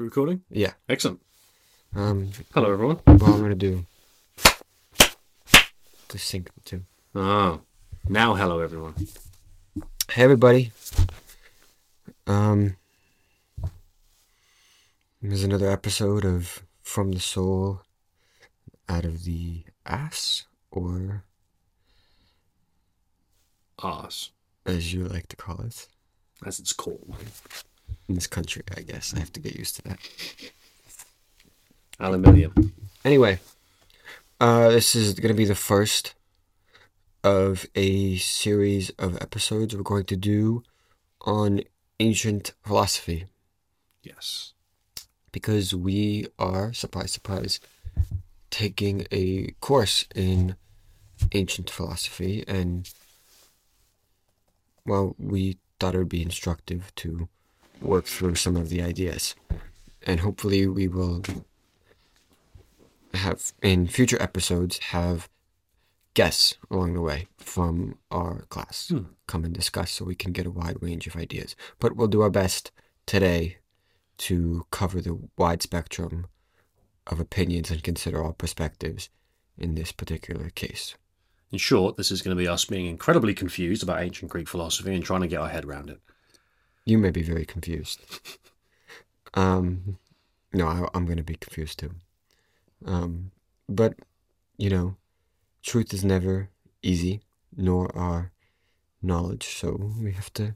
We're recording? Yeah. Excellent. Um, Hello, everyone. what I'm gonna do to sync the two. Oh, now hello, everyone. Hey, everybody. Um, there's another episode of From the Soul Out of the Ass, or Ours, as you like to call it as it's called. In this country, I guess. I have to get used to that. Aluminium. Anyway, uh, this is going to be the first of a series of episodes we're going to do on ancient philosophy Yes. because we are, surprise, surprise, taking a course in ancient philosophy and, well, we thought it would be instructive to work through some of the ideas. And hopefully, we will have in future episodes have guests along the way from our class Hmm. come and discuss so we can get a wide range of ideas. But we'll do our best today to cover the wide spectrum of opinions and consider all perspectives in this particular case. In short, this is going to be us being incredibly confused about ancient Greek philosophy and trying to get our head around it. You may be very confused. um, no, I, I'm going to be confused too. Um, but you know, truth is never easy, nor are knowledge. So we have to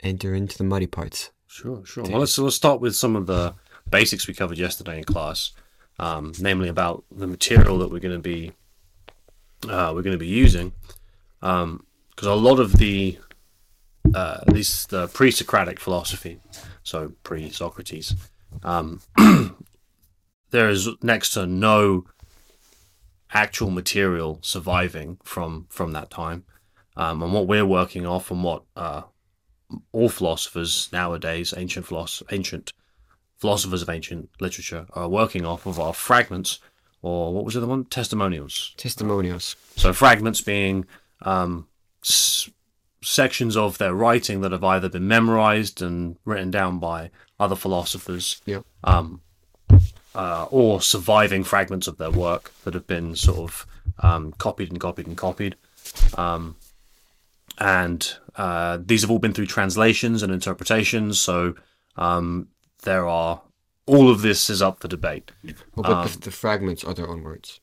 enter into the muddy parts. Sure, sure. Well, let's, let's start with some of the basics we covered yesterday in class, um, namely about the material that we're going to be uh, we're going to be using, because a lot of the uh, at least the pre-Socratic philosophy, so pre-Socrates, um, there is next to no actual material surviving from from that time, um, and what we're working off and what uh, all philosophers nowadays, ancient philosoph- ancient philosophers of ancient literature, are working off of are fragments, or what was the other one? Testimonials. Testimonials. So fragments being um, s- sections of their writing that have either been memorized and written down by other philosophers, Yep. um, uh, or surviving fragments of their work that have been sort of um, copied and copied and copied. Um, and uh, these have all been through translations and interpretations. So um, there are all of this is up for debate. Well, but the, the fragments are their own words.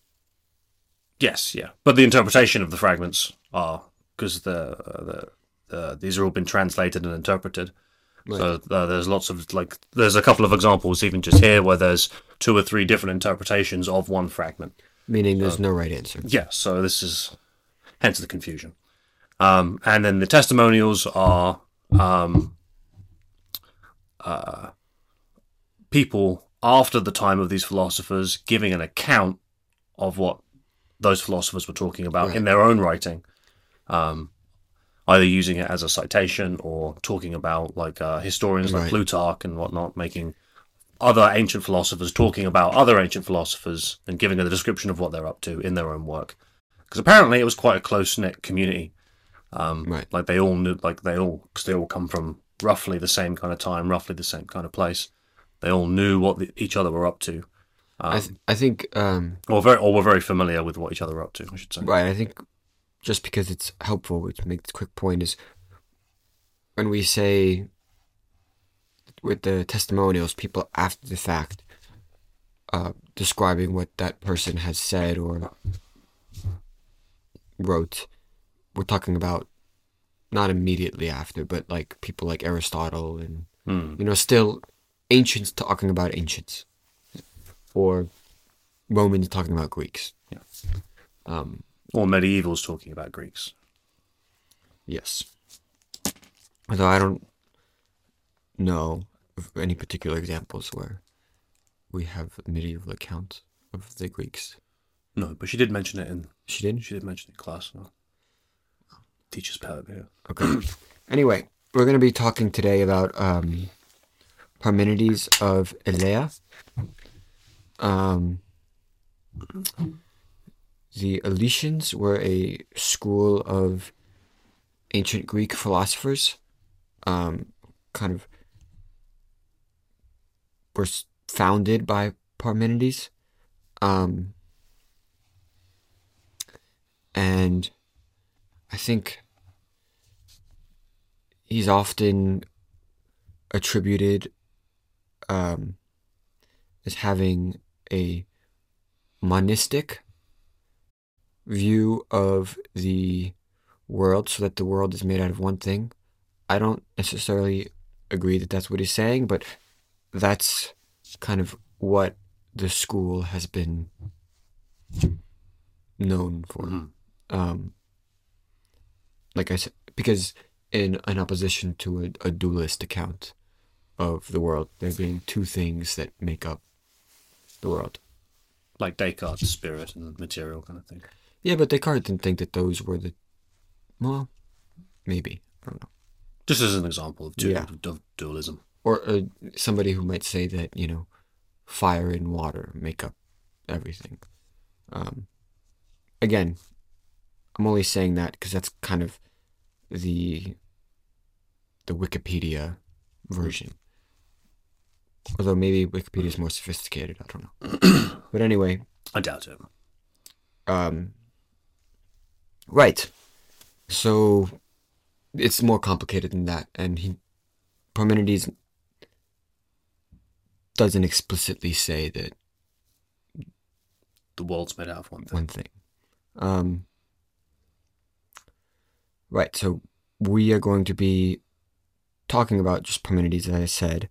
Yes, yeah, but the interpretation of the fragments are because the, the the these are all been translated and interpreted. So uh, there's lots of like there's a couple of examples even just here where there's two or three different interpretations of one fragment. Meaning there's no right answer. Yeah, so this is hence the confusion. Um, and then the testimonials are um, uh, people after the time of these philosophers giving an account of what those philosophers were talking about in their own writing, um, either using it as a citation or talking about like uh, historians like Right. Plutarch and whatnot, making other ancient philosophers talking about other ancient philosophers and giving a description of what they're up to in their own work. Because apparently it was quite a close knit community. Um, Right. Like they all knew, like they all, because they all come from roughly the same kind of time, roughly the same kind of place. They all knew what the, each other were up to, I, th- I think um, or very, or were very familiar with what each other were up to. I should say. Right. I think just because it's helpful to make the quick point is when we say with the testimonials, people after the fact uh, describing what that person has said or wrote, we're talking about not immediately after, but like people like Aristotle and Hmm. you know still ancients talking about ancients or Romans talking about Greeks. Yeah. Um, Or medievals talking about Greeks. Yes. Although I don't know of any particular examples where we have medieval accounts of the Greeks. No, but she did mention it in She did? she did mention it in class. So. Teacher's over here. Okay. anyway, we're going to be talking today about um, Parmenides of Elea. Um, the Eletians were a school of ancient Greek philosophers, um, kind of were founded by Parmenides. Um, and I think he's often attributed um, as having a monistic view of the world, so that the world is made out of one thing. I don't necessarily agree that that's what he's saying, but that's kind of what the school has been known for. Mhm. Um, like I said, because in in opposition to a, a dualist account of the world, there being two things that make up the world. Like Descartes' spirit and the material kind of thing. Yeah, but Descartes didn't think that those were the. Well, maybe I don't know. Just as an example of, du- Yeah. of dualism. Or uh, somebody who might say that you know, fire and water make up everything. Um, again, I'm only saying that because that's kind of the the Wikipedia version. Although maybe Wikipedia is more sophisticated, I don't know. but anyway, I doubt it. um, right. So it's more complicated than that, and he Parmenides doesn't explicitly say that The world's made out of one thing. one thing. Um, right. So we are going to be talking about just Parmenides, as I said,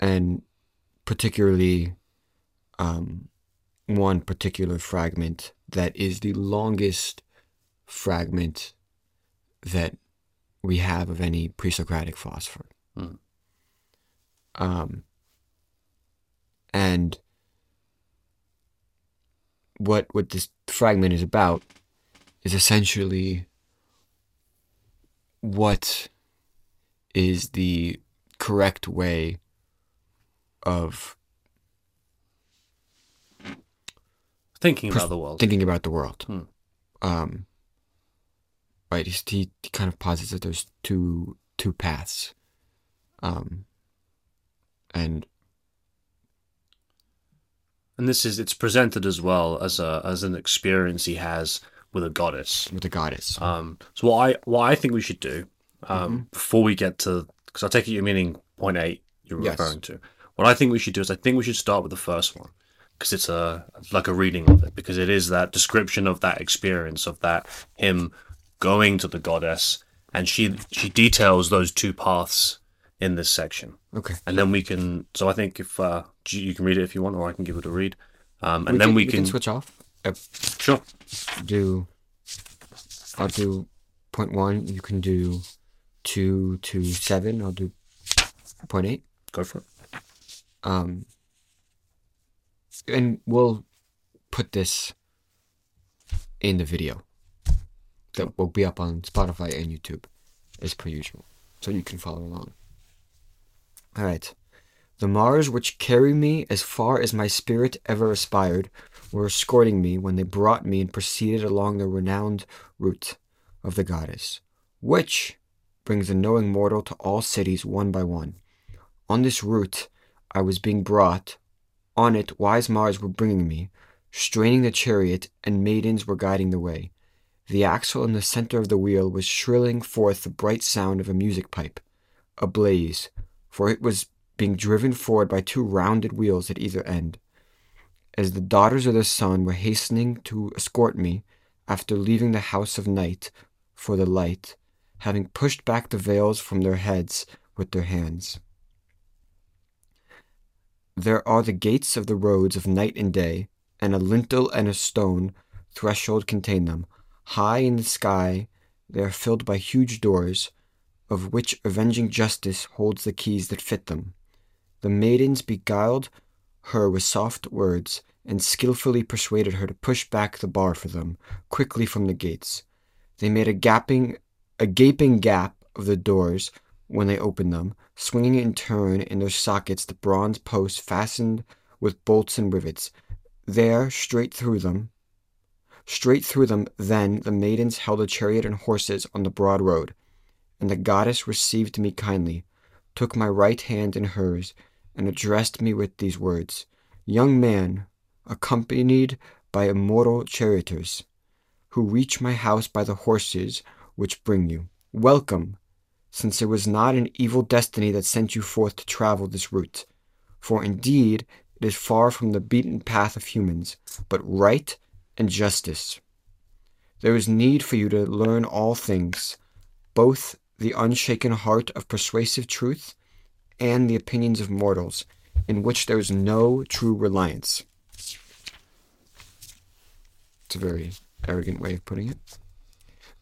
and particularly um, one particular fragment that is the longest fragment that we have of any pre-Socratic philosopher. Hmm. Um, and what what this fragment is about is essentially what is the correct way of Thinking Pers- about the world. thinking about the world. Hmm. Um, right. He's, he he kind of posits that there's two two paths. Um, and and this is it's presented as well as a as an experience he has with a goddess. with a goddess. Um, so what I what I think we should do um, before we get to because I take it you're meaning point eight you're Yes. referring to. What I think we should do is I think we should start with the first one because it's a like a reading of it because it is that description of that experience of that him going to the goddess and she she details those two paths in this section okay. and then we can so I think if uh, you can read it if you want or I can give it a read um, and then we, can, switch off. Uh, sure do. I'll do point one. You can do two to seven. I'll do point eight. go for it Um, and we'll put this in the video that will be up on Spotify and YouTube as per usual, so you can follow along. All right. The Mars which carry me as far as my spirit ever aspired were escorting me when they brought me and proceeded along the renowned route of the goddess, which brings the knowing mortal to all cities one by one. On this route, I was being brought. On it, wise Mars were bringing me, straining the chariot, and maidens were guiding the way. The axle in the center of the wheel was shrilling forth the bright sound of a music pipe, ablaze, for it was being driven forward by two rounded wheels at either end. As the daughters of the sun were hastening to escort me after leaving the house of night for the light, having pushed back the veils from their heads with their hands. There are the gates of the roads of night and day, and a lintel and a stone threshold contain them. High in the sky, they are filled by huge doors, of which avenging justice holds the keys that fit them. The maidens beguiled her with soft words, and skilfully persuaded her to push back the bar for them quickly from the gates. They made a gaping, a gaping gap of the doors when they opened them, swinging in turn in their sockets the bronze posts fastened with bolts and rivets. There, straight through them, straight through them, then the maidens held a chariot and horses on the broad road, and the goddess received me kindly, took my right hand in hers, and addressed me with these words Young man, accompanied by immortal charioteers, who reach my house by the horses which bring you. Welcome, since it was not an evil destiny that sent you forth to travel this route. For indeed, it is far from the beaten path of humans, but right and justice. There is need for you to learn all things, both the unshaken heart of persuasive truth and the opinions of mortals, in which there is no true reliance. It's a very arrogant way of putting it.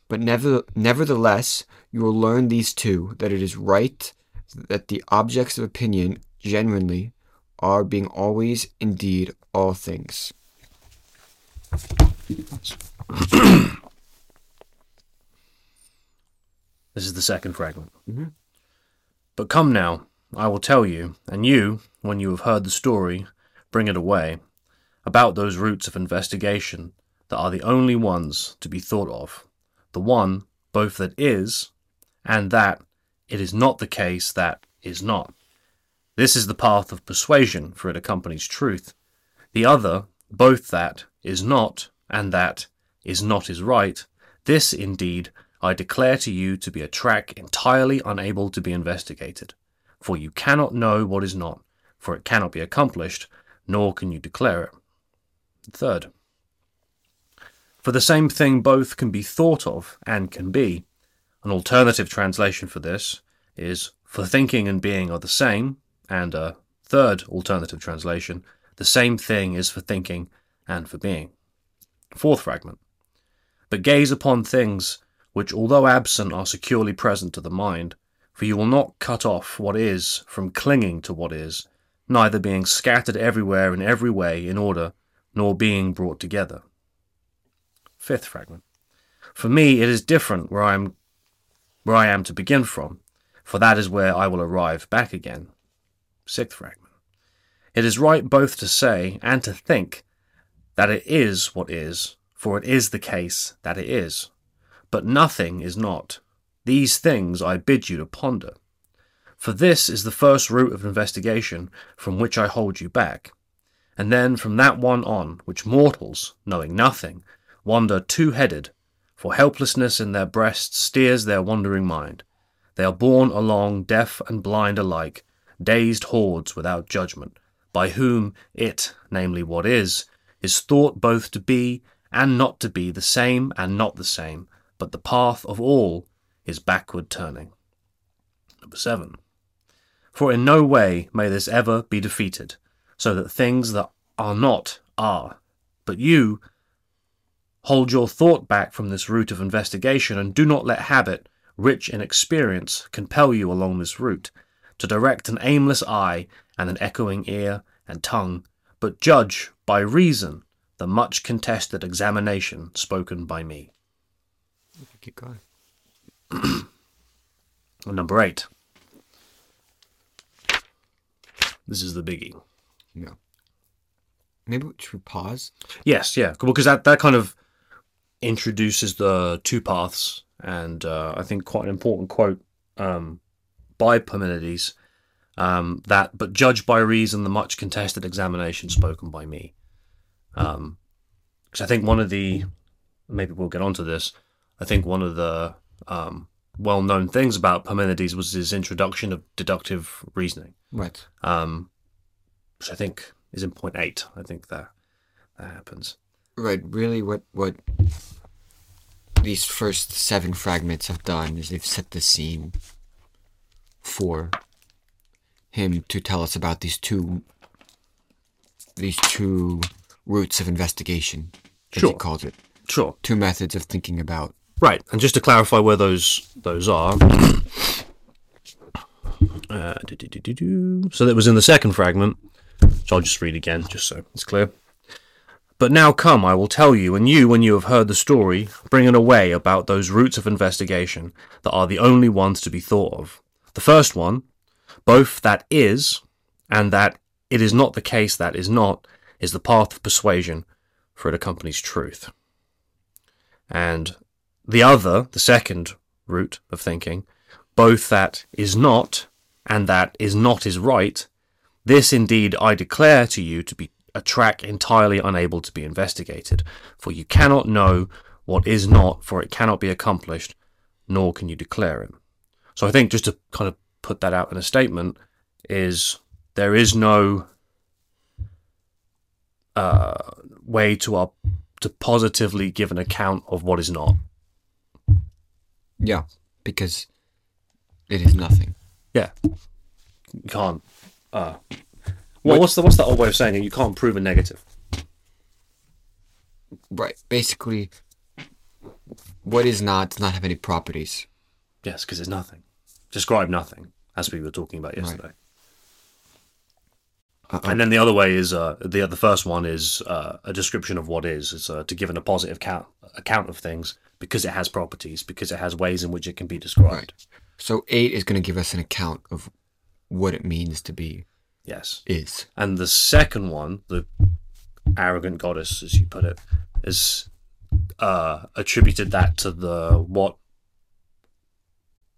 But never, nevertheless, you will learn these two that it is right that the objects of opinion genuinely are being always indeed all things. This is the second fragment. Mhm. But come now, I will tell you, and you, when you have heard the story, bring it away, about those routes of investigation that are the only ones to be thought of. The one, both that is, and that it is not the case that is not. This is the path of persuasion, for it accompanies truth. The other, both that is not, and that is not is right. This, indeed, I declare to you to be a track entirely unable to be investigated. For you cannot know what is not, for it cannot be accomplished, nor can you declare it. Third, for the same thing both can be thought of and can be. An alternative translation for this is for thinking and being are the same, and a third alternative translation, the same thing is for thinking and for being. Fourth fragment. But gaze upon things which, although absent, are securely present to the mind, for you will not cut off what is from clinging to what is, neither being scattered everywhere in every way in order, nor being brought together. Fifth fragment. For me it is different where I am where I am to begin from, for that is where I will arrive back again. Sixth fragment. It is right both to say and to think that it is what is, for it is the case that it is. But nothing is not. These things I bid you to ponder. For this is the first route of investigation from which I hold you back. And then from that one on, which mortals, knowing nothing, wander two headed, for helplessness in their breasts steers their wandering mind. They are borne along, deaf and blind alike, dazed hordes without judgment, by whom it, namely what is, is thought both to be and not to be the same and not the same, but the path of all is backward turning. Number seven. For in no way may this ever be defeated, so that things that are not are, but you hold your thought back from this route of investigation and do not let habit, rich in experience, compel you along this route, to direct an aimless eye and an echoing ear and tongue, but judge by reason the much contested examination spoken by me. Keep going. Number eight. This is the biggie. Yeah. Maybe we should pause. Yes, yeah, because that that kind of introduces the two paths, and uh, I think quite an important quote um, by Parmenides um, that, but judged by reason, the much contested examination spoken by me. Because I think one of the, maybe we'll get onto this. I think one of the um, well-known things about Parmenides was his introduction of deductive reasoning Right. um, which I think is in point eight. I think that that happens. Right. Really, what what these first seven fragments have done is they've set the scene for him to tell us about these two these two routes of investigation, as Sure. he calls it. Sure. Two methods of thinking about. Right, and just to clarify where those those are. Uh, so that was in the second fragment. So I'll just read again, just so it's clear. But now come, I will tell you, and you, when you have heard the story, bring it away about those routes of investigation that are the only ones to be thought of. The first one, both that is, and that it is not the case that is not, is the path of persuasion, for it accompanies truth. And the other, the second route of thinking, both that is not and that is not is right, This indeed I declare to you to be a track entirely unable to be investigated, for you cannot know what is not, for it cannot be accomplished, nor can you declare it. So I think just to kind of put that out in a statement is there is no uh, way to uh, to positively give an account of what is not. Yeah, because it is nothing. Yeah, you can't. Uh, well, what's the what's that old way of saying it? You can't prove a negative. Right. Basically, what is not does not have any properties. Yes, because it's nothing. Describe nothing, as we were talking about yesterday. Uh, And then the other way is uh, the the first one is uh, a description of what is. It's uh, to give an a positive count, account of things because it has properties, because it has ways in which it can be described. Right. So eight is going to give us an account of what it means to be Yes. is. And the second one, the arrogant goddess, as you put it, is uh, attributed that to the what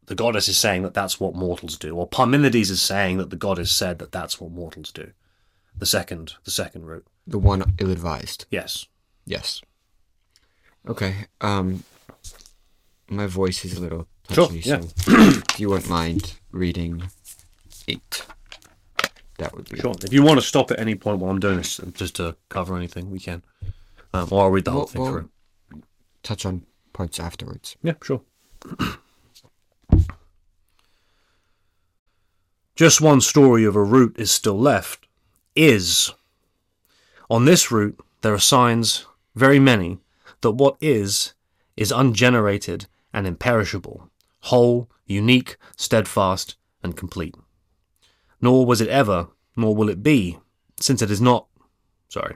the goddess is saying that that's what mortals do, or Parmenides is saying that the goddess said that that's what mortals do. The second, the second route. The one ill-advised. Yes. Yes. Okay. Um, my voice is a little Sure, touchy, yeah. so if you wouldn't mind reading eight, that would be Sure. If you want to stop at any point while I'm doing this, just to cover anything, we can. Um, or I'll read the whole Well- thing well- through. touch on parts afterwards. Yeah, sure. Just one story of a route is still left. Is. On this route, there are signs, very many, that what is, is ungenerated and imperishable, whole, unique, steadfast, and complete. Nor was it ever, nor will it be, since it is not. Sorry.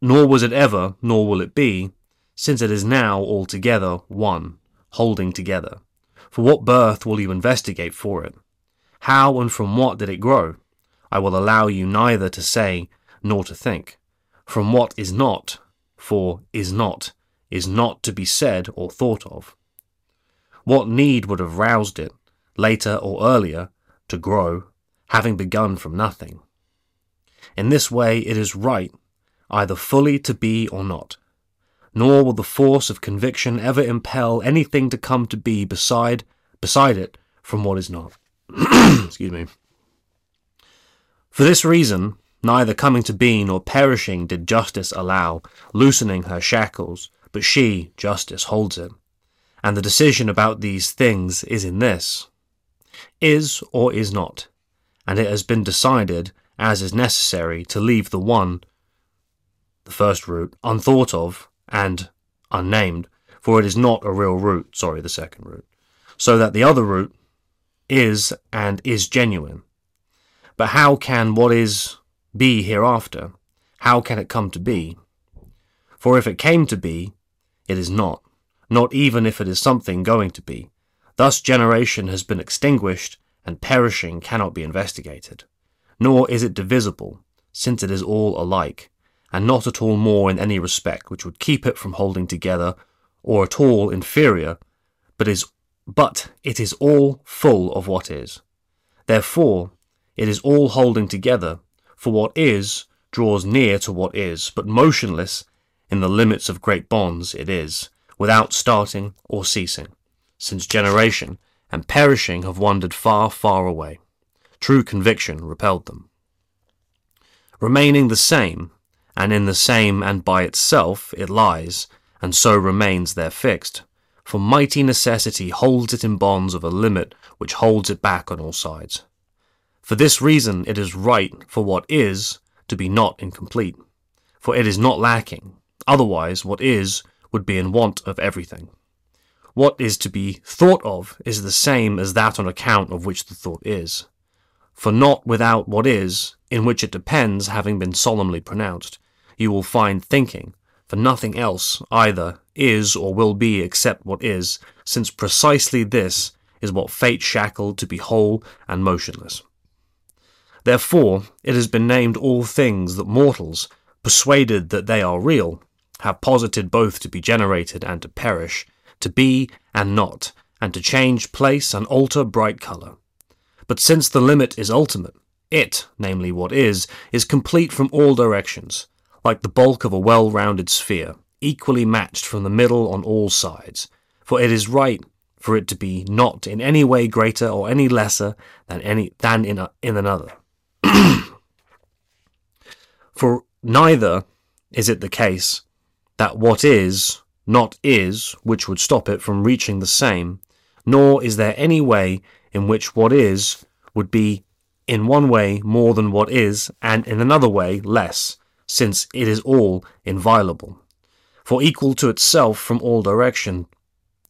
Nor was it ever, nor will it be, since it is now altogether one, holding together. For what birth will you investigate for it? How and from what did it grow? I will allow you neither to say nor to think. From what is not, for is not, is not to be said or thought of. What need would have roused it, later or earlier, to grow, having begun from nothing? In this way it is right, either fully to be or not nor will the force of conviction ever impel anything to come to be beside beside it from what is not. Excuse me. For this reason, neither coming to be nor perishing did justice allow, loosening her shackles, but she, justice, holds it. And the decision about these things is in this is or is not, and it has been decided, as is necessary, to leave the one, the first route, unthought of, and unnamed, for it is not a real route, sorry, the second route, so that the other route is and is genuine. But how can what is be hereafter? How can it come to be? For if it came to be, it is not, not even if it is something going to be. Thus generation has been extinguished, and perishing cannot be investigated. Nor is it divisible, since it is all alike, and not at all more in any respect which would keep it from holding together, or at all inferior, but is but it is all full of what is. Therefore, it is all holding together, for what is draws near to what is, but motionless in the limits of great bonds it is, without starting or ceasing, since generation and perishing have wandered far, far away. True conviction repelled them. Remaining the same, and in the same and by itself it lies, and so remains there fixed. For mighty necessity holds it in bonds of a limit which holds it back on all sides. For this reason it is right for what is to be not incomplete, for it is not lacking, otherwise what is would be in want of everything. What is to be thought of is the same as that on account of which the thought is. For not without what is, in which it depends having been solemnly pronounced, you will find thinking, for nothing else either is or will be except what is, since precisely this is what fate shackled to be whole and motionless. Therefore, it has been named all things that mortals, persuaded that they are real, have posited both to be generated and to perish, to be and not, and to change place and alter bright colour. But since the limit is ultimate, it, namely what is, is complete from all directions, like the bulk of a well rounded sphere, equally matched from the middle on all sides. For it is right for it to be not in any way greater or any lesser than any than in a, in another. for neither is it the case that what is not is which would stop it from reaching the same, nor is there any way in which what is would be in one way more than what is, and in another way less, since it is all inviolable. For equal to itself from all direction,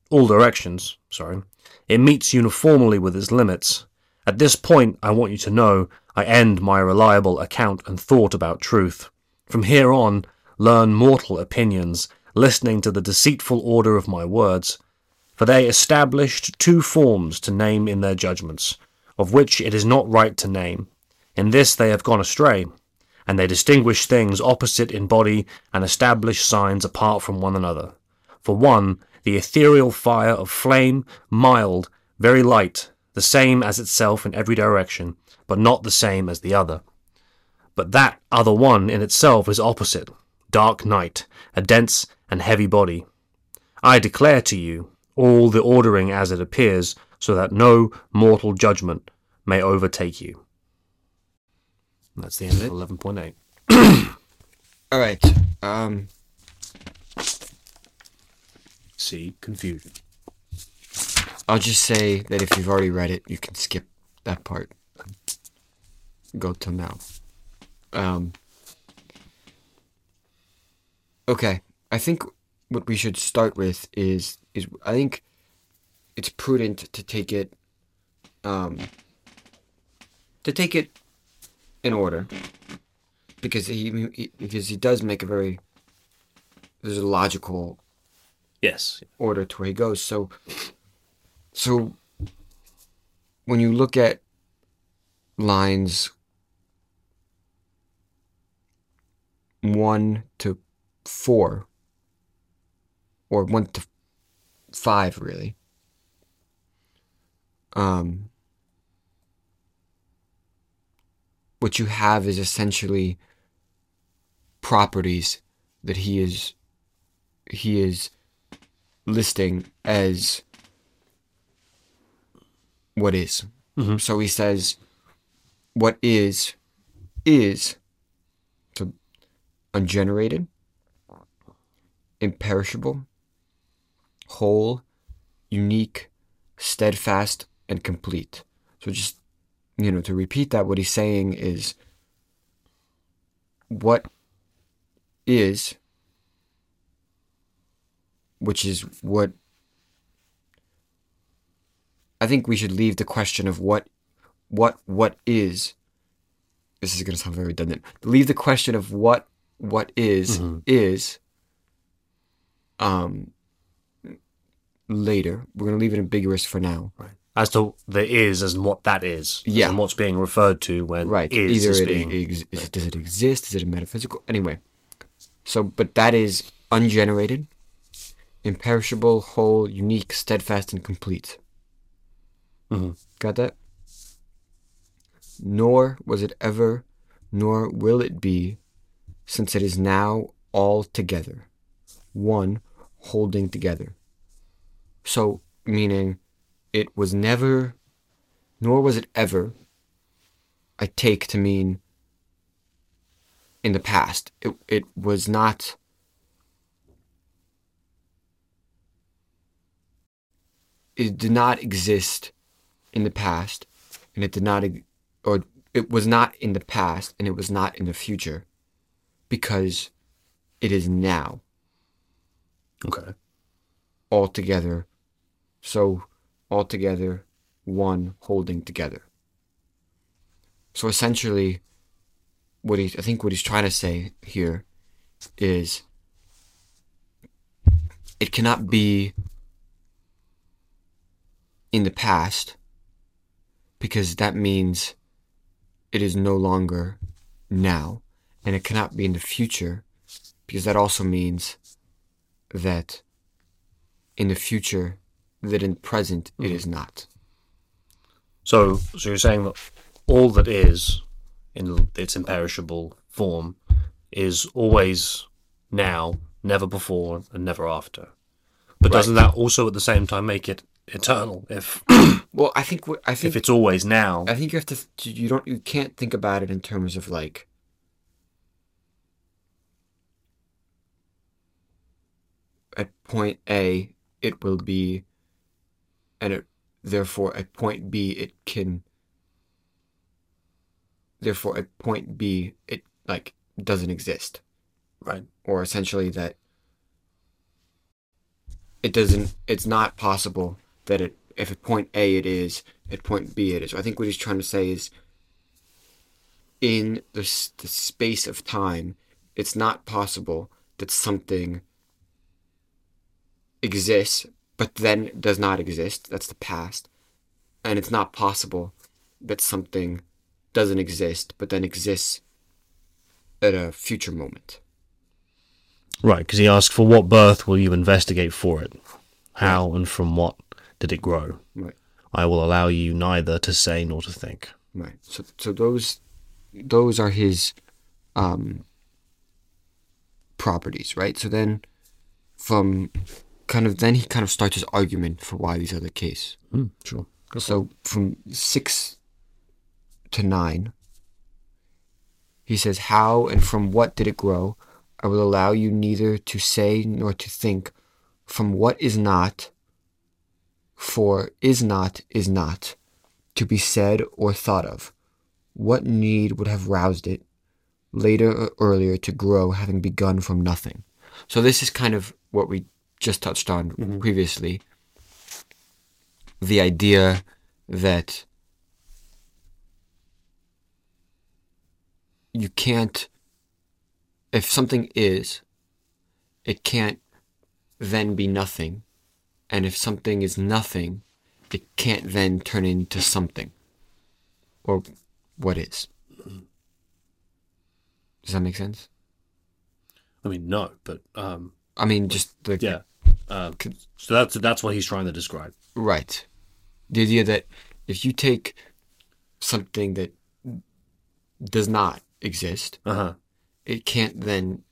all directions, sorry, it meets uniformly with its limits. At this point, I want you to know I end my reliable account and thought about truth. From here on, learn mortal opinions, listening to the deceitful order of my words, for they established two forms to name in their judgments, of which it is not right to name. In this they have gone astray, and they distinguish things opposite in body and establish signs apart from one another. For one, the ethereal fire of flame, mild, very light, the same as itself in every direction, but not the same as the other. But that other one in itself is opposite, dark night, a dense and heavy body. I declare to you all the ordering as it appears, so that no mortal judgment may overtake you. That's the end of 11.8. All right. Um, See confusion. I'll just say that if you've already read it, you can skip that part. Go till now. Um, okay. I think what we should start with is is I think it's prudent to take it um to take it in order because he, he because he does make a very there's a logical Yes. order to where he goes. So, so when you look at lines one to four, or one to five, really, um, what you have is essentially properties that he is he is listing as what is. Mhm. So he says, what is, is so ungenerated, imperishable, whole, unique, steadfast, and complete. So just, you know, to repeat that, what he's saying is what is which is what I think we should leave the question of what what what is this is going to sound very redundant. Leave the question of what what is, Mhm. is um later. We're going to leave it ambiguous for now. As to the is as in what that is. Yeah. in what's being referred to when Right. is Either is it being. ex- is does it exist? Is it a metaphysical? Anyway. So, but that is ungenerated, imperishable, whole, unique, steadfast, and complete. Mhm. Got that? Nor was it ever, nor will it be, since it is now all together, one holding together. So, meaning, it was never, nor was it ever, I take to mean in the past. It, it was not. It did not exist in the past, and it did not, or it was not in the past, and it was not in the future, because it is now Okay. altogether. So, altogether, one holding together. So essentially, what he I think what he's trying to say here is it cannot be in the past because that means it is no longer now and it cannot be in the future because that also means that in the future that in present it mm-hmm. is not So, so you're saying that all that is in its imperishable form is always now, never before, and never after. But Right. doesn't that also at the same time make it eternal? If Well, I think I think if it's always now, I think you have to you don't you can't think about it in terms of like at point A it will be and it therefore at point B it can therefore at point B it like doesn't exist right? or essentially that it doesn't it's not possible that it if at point A it is at point B it is. I think what he's trying to say is in the, the space of time it's not possible that something exists but then does not exist that's the past and it's not possible that something doesn't exist but then exists at a future moment Right, because he asks, for what birth will you investigate for it? How and from what did it grow? Right. I will allow you neither to say nor to think. Right. So so those those are his um properties, right? So then from kind of then he kind of starts his argument for why these are the case. Mm, sure. So from six to nine, he says, How and from what did it grow? I will allow you neither to say nor to think from what is not, for is not is not, to be said or thought of. What need would have roused it, later or earlier, to grow, having begun from nothing? So this is kind of what we just touched on previously. The idea that you can't if something is it can't then be nothing and if something is nothing it can't then turn into something or what is does that make sense I mean, no, but um, i mean just the yeah. Um, so that's that's what he's trying to describe. right the idea that if you take something that does not exist Uh huh. it can't then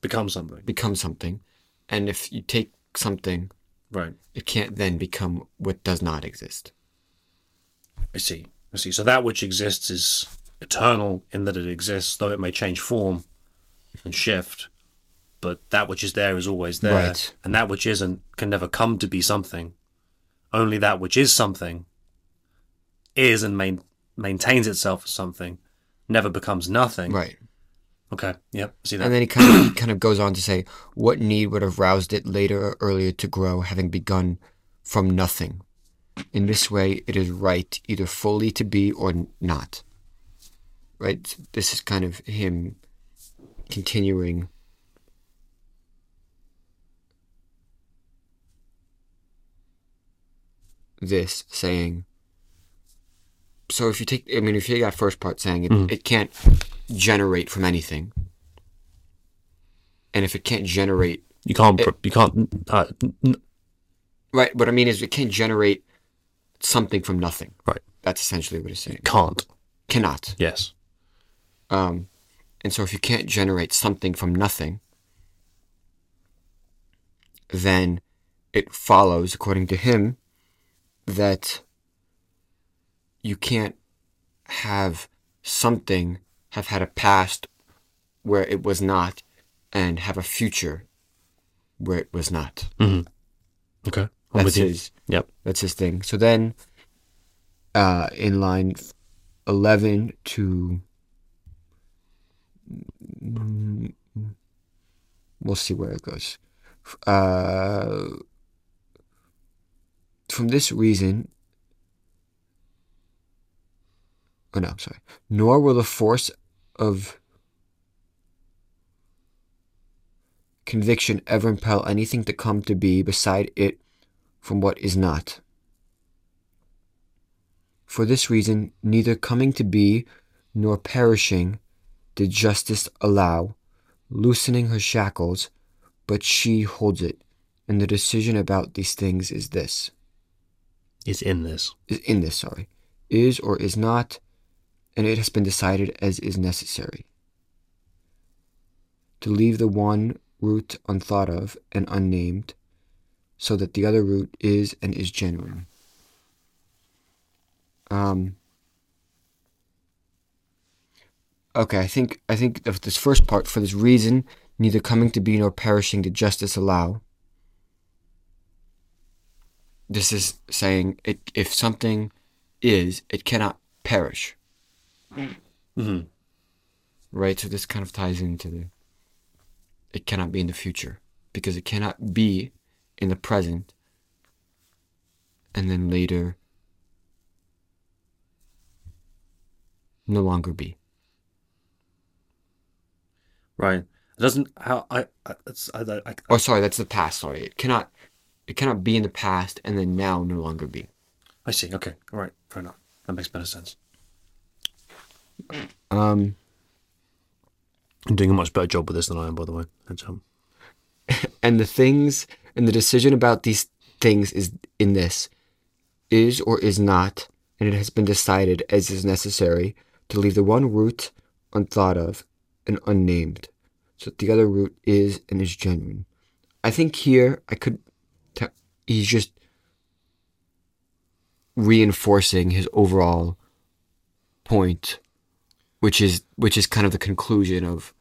Become something. become something and if you take something Right. it can't then become what does not exist. I see. I see. So that which exists is eternal in that it exists, though it may change form and shift. But that which is there is always there. Right. And that which isn't can never come to be something. Only that which is something is and main, maintains itself as something, never becomes nothing. Right. Okay. Yep. See that. And then he kind of kind of goes on to say, what need would have roused it later or earlier to grow, having begun from nothing? In this way, it is right either fully to be or not. Right. This is kind of him continuing. This saying. So if you take, I mean, if you take that first part saying it, it can't generate from anything. And if it can't generate, you can't. pr- You can't. Uh, n- n- right? What I mean is, it can't generate something from nothing. right. That's essentially what it's saying. Can't. Cannot. Yes. Um, and so if you can't generate something from nothing, then it follows, according to him, that you can't have something have had a past where it was not and have a future where it was not. Okay. I'm That's his Yep. that's his thing. So then uh in line 11 to Mm, we'll see where it goes. Uh from this reason Oh no, I'm sorry. Nor will the force of conviction ever impel anything to come to be beside it from what is not. For this reason, neither coming to be nor perishing did justice allow, loosening her shackles, but she holds it. And the decision about these things is this Is in this. is in this, sorry, is or is not, and it has been decided as is necessary. To leave the one route unthought of and unnamed, so that the other route is and is genuine. Um, okay, I think I think of this first part. For this reason, neither coming to be nor perishing did justice allow. This is saying it, if something is, it cannot perish. hmm Right? So this kind of ties into the it cannot be in the future because it cannot be in the present and then later no longer be. Right. It doesn't. How I. I, it's, I, I, I Oh, sorry, that's the past. Sorry, it cannot. It cannot be in the past and then now no longer be. I see. Okay. All right. Fair enough. That makes better sense. Um, I'm doing a much better job with this than I am, by the way. Heads up. and the things and the decision about these things is in this is or is not, and it has been decided as is necessary to leave the one route unthought of and unnamed, so that the other route is and is genuine. I think here I could. He's just reinforcing his overall point, which is which is kind of the conclusion of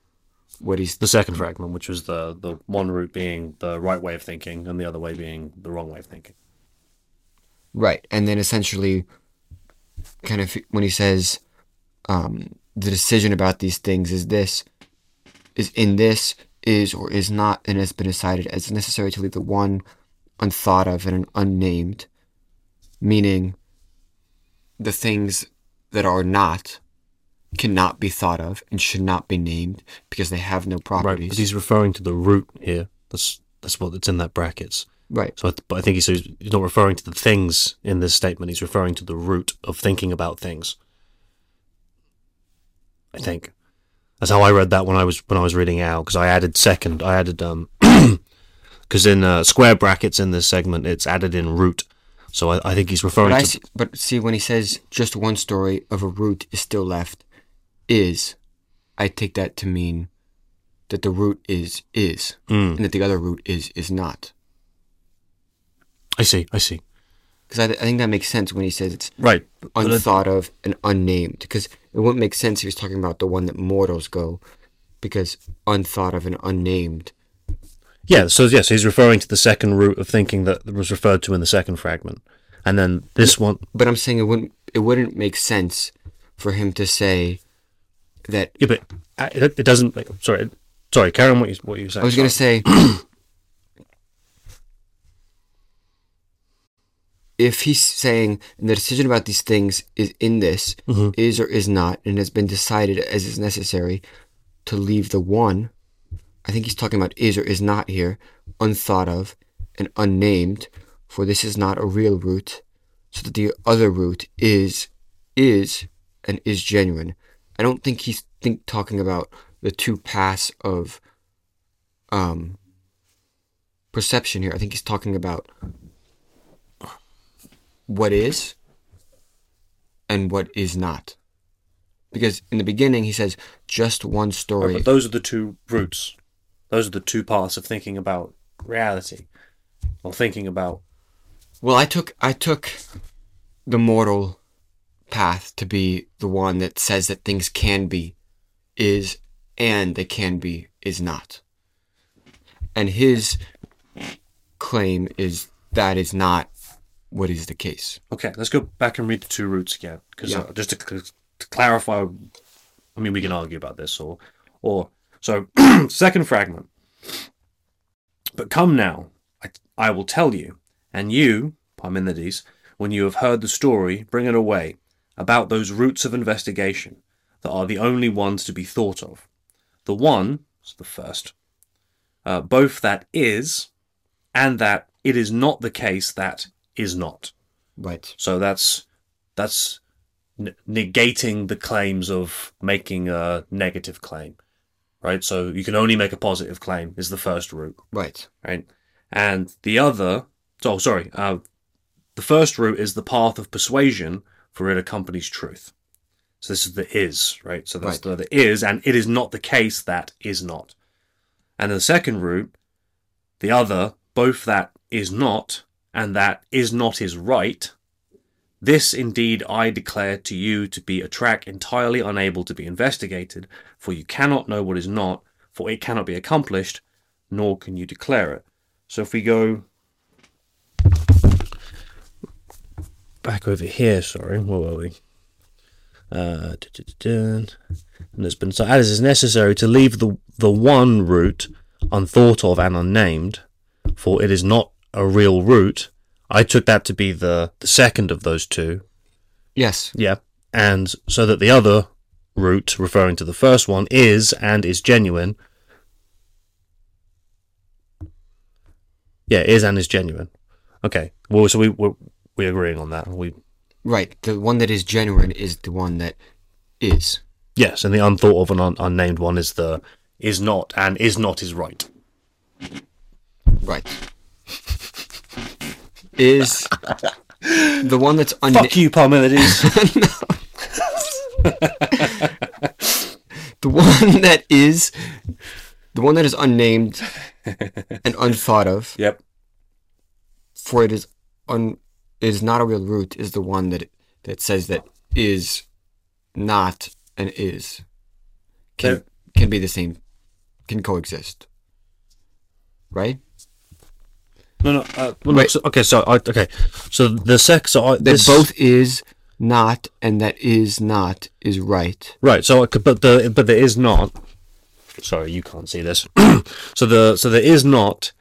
what he's The second fragment, which was the the one route being the right way of thinking, and the other way being the wrong way of thinking. Right. And then essentially, kind of when he says um, the decision about these things is this, is in this, is or is not, and has been decided as necessary to leave the one unthought of and unnamed, meaning the things that are not cannot be thought of and should not be named because they have no Right. properties. But he's referring to the route here. That's that's what it's in that brackets. Right. So, I th- but I think he's he's not referring to the things in this statement. He's referring to the route of thinking about things. I think that's how I read that when I was when I was reading out because I added second. I added um because in uh, square brackets in this segment it's added in route. So I, I think he's referring But I to see, but see when he says just one story of a route is still left, is, I take that to mean that the route is is, Mm, and that the other route is is not. I see. I see. Because I, I think that makes sense when he says it's Right. Unthought of and unnamed. Because it wouldn't make sense if he was talking about the one that mortals go, because unthought of and unnamed. Yeah, so yes, he's referring to the second route of thinking that was referred to in the second fragment, and then this one. But I'm saying it wouldn't it wouldn't make sense for him to say that Yeah, but uh, it, it doesn't. Like, sorry, sorry. Carry on what you what you saying. I was gonna say if he's saying the decision about these things is in this Mhm. is or is not and has been decided as is necessary to leave the one I think he's talking about is or is not here unthought of and unnamed for this is not a real route so that the other route is is and is genuine I don't think he's think talking about the two paths of um perception here. I think he's talking about what is and what is not. Because in the beginning he says just one story. but those are the two routes. Those are the two parts of thinking about reality, or thinking about. Well, I took I took the mortal path to be the one that says that things can be is and they can be is not. And his claim is that is not what is the case. Okay, let's go back and read the two routes again, because Yeah. uh, just to, cl- to clarify. I mean, we can argue about this, or, or so. second fragment. But come now, I, I will tell you, and you, Parmenides, when you have heard the story, bring it away about those routes of investigation that are the only ones to be thought of. The one, so the first, uh, both that is, and that it is not the case that is not. Right. So that's that's n- negating the claims of making a negative claim, right? So you can only make a positive claim is the first route, Right. right? And the other, oh sorry, uh, the first route is the path of persuasion, for it accompanies truth. So this is the is, right? So that's the, the is, and it is not the case that is not. And the second route, the other, both that is not and that is not is right. This indeed I declare to you to be a track entirely unable to be investigated, for you cannot know what is not, for it cannot be accomplished, nor can you declare it. So if we go back over here, sorry, where were we? Uh, and it's been so as is necessary to leave the the one route unthought of and unnamed, for it is not a real route. I took that to be the the second of those two. Yes. Yeah, and so that the other route, referring to the first one, is and is genuine. Yeah, is and is genuine. Okay. Well, so we we're, we're agreeing on that. We Right. The one that is genuine is the one that is. yes, and the unthought of and un- unnamed one is the is not and is not is right. Right. Is the one that's un- Fuck you, Parmenides. the one that is the one that is unnamed and unthought of yep. for it is un is not a real route is the one that that says that is not and is can There- can be the same can coexist right No, no. Uh, well, Wait. so, okay, so I, okay, so the sex. So I, that this, both is not and that is not is right Right. So, I could- but the but there is not. Sorry, you can't see this. so the so there is not.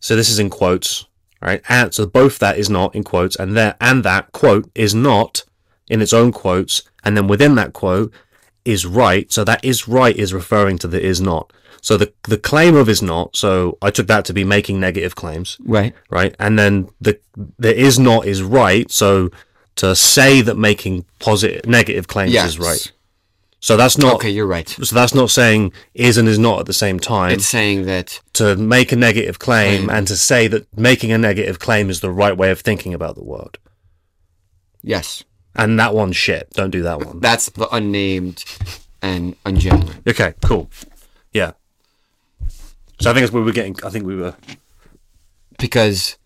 So this is in quotes, right? And so both that is not in quotes, and there and that quote is not in its own quotes, and then within that quote is right. So that is right is referring to the is not. So the the claim of is not. So I took that to be making negative claims right right? And then the the is not is right. So to say that making positive negative claims yes is right. So that's not okay you're right so that's not saying is and is not at the same time. it's saying that to make a negative claim and to say that making a negative claim is the right way of thinking about the world. yes And that one's shit. Don't do that one. that's the unnamed and ungenuine Okay, cool. So I think that's where we were getting. I think we were. because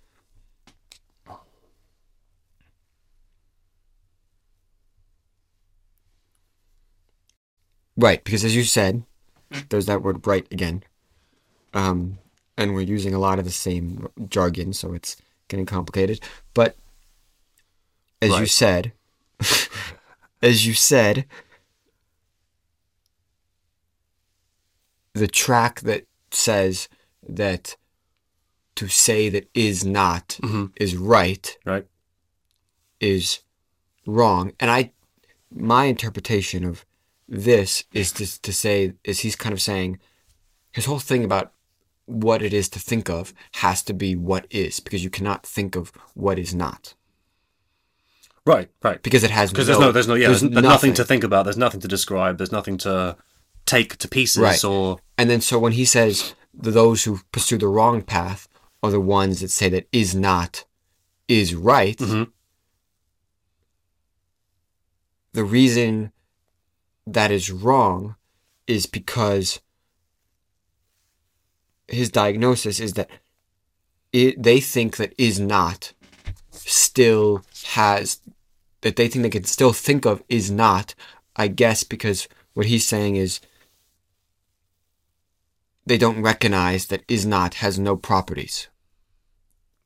right because as you said there's that word right again um and we're using a lot of the same jargon so it's getting complicated but as you said as you said the track that says that to say that is not Mhm. is right Right. is wrong and i my interpretation of this is to, to say is he's kind of saying his whole thing about what it is to think of has to be what is because you cannot think of what is not Right. Right. because it has Because there's no, there's no, yeah, there's, there's nothing. nothing to think about. There's nothing to describe. There's nothing to take to pieces Right. or And then so when he says those who pursue the wrong path are the ones that say that is not is right, Mhm. the reason that is wrong is because his diagnosis is that it, they think that is not still has that they think they can still think of is not i guess because what he's saying is they don't recognize that is not has no properties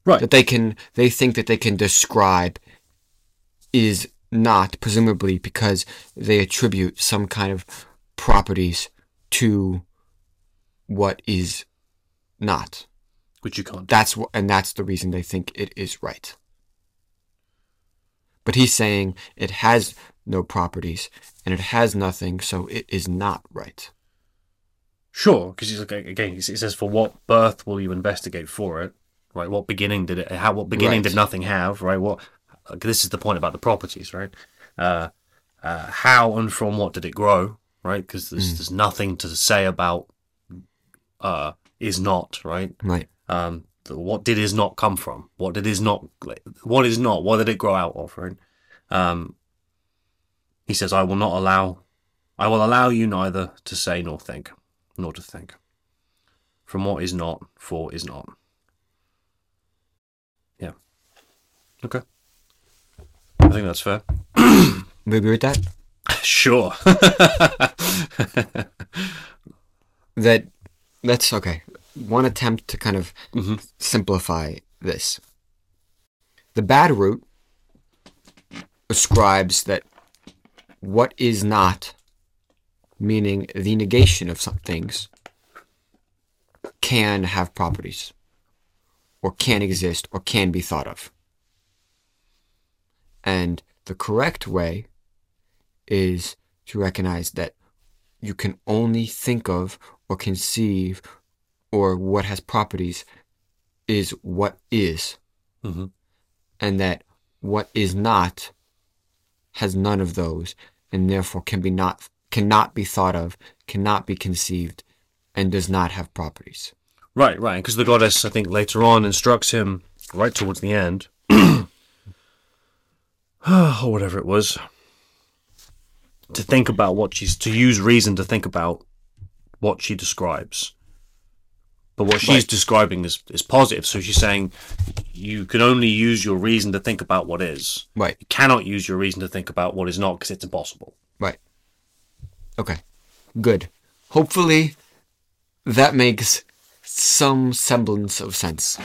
right. that they can they think that they can describe is not presumably because they attribute some kind of properties to what is not Which you can't. that's wh- and that's the reason they think it is right but he's saying it has no properties and it has nothing so it is not right Sure, because he's like again. it says, "For what birth will you investigate for it? Right? What beginning did it? How? What beginning Right. did nothing have? Right? What? uh, This is the point about the properties, right? Uh, uh, how and from what did it grow? Right? Because there's Mm. there's nothing to say about uh, is not right. right Um, the, what did is not come from? What did is not? What is not? What did it grow out of? Right? Um, he says, I will not allow, I will allow you neither to say nor think, nor to think. From what is not, for is not. Yeah. Okay. I think that's fair. We agree with that? Sure. That that's okay. One attempt to kind of Mhm. simplify this. The bad route ascribes that what is not, meaning the negation of some things, can have properties, or can exist, or can be thought of. And the correct way is to recognize that you can only think of or conceive or what has properties is what is, Mhm. and that what is not has none of those, and therefore can be not cannot be thought of, cannot be conceived, and does not have properties. Right, right. Because the goddess, I think, later on instructs him, right towards the end, ah, or whatever it was, to think about what she's, to use reason to think about what she describes. But what she's Right. describing is, is positive. So she's saying you can only use your reason to think about what is. Right. You cannot use your reason to think about what is not because it's impossible. Right. Okay. Good. Hopefully that makes some semblance of sense.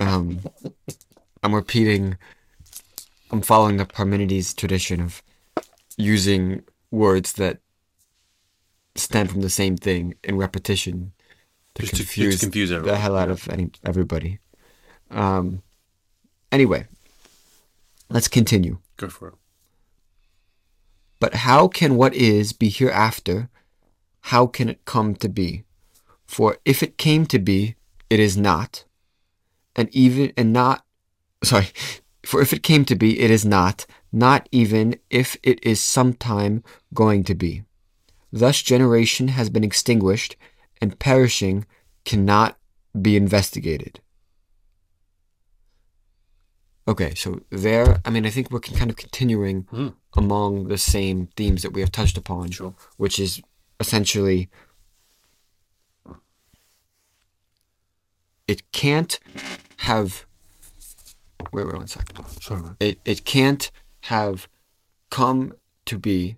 Um I'm repeating I'm following the Parmenides tradition of using words that stem from the same thing in repetition to Just to- to confuse, confuse the hell out of any, everybody. Um anyway, let's continue. Go for it. But how can what is be hereafter? How can it come to be? For if it came to be, it is not, and even and not sorry, for if it came to be, it is not, not even if it is sometime going to be. Thus generation has been extinguished, and perishing cannot be investigated. Okay, so there, I mean, I think we're kind of continuing Mhm. among the same themes that we have touched upon, Sure. which is essentially it can't have. Wait, wait, one second. Sorry. It it can't have come to be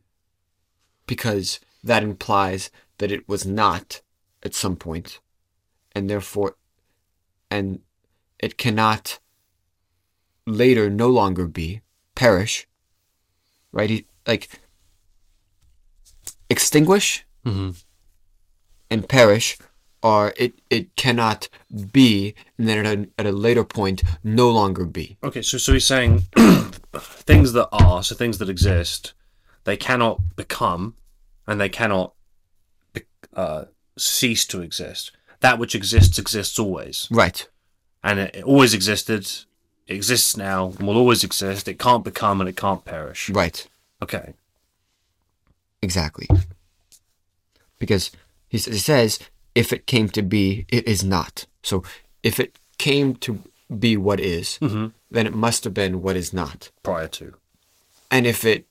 because that implies that it was not at some point, and therefore, and it cannot later no longer be perish. Right? He, like extinguish hmm and perish are it it cannot be and then at a, at a later point no longer be Okay, so so he's saying things that are, so things that exist, they cannot become, and they cannot uh, cease to exist. That which exists exists always, right and it, it always existed, it exists now, and will always exist. It can't become, and it can't perish. right Okay, exactly because he, he says if it came to be it is not so if it came to be what is, Mhm. then it must have been what is not prior to. and if it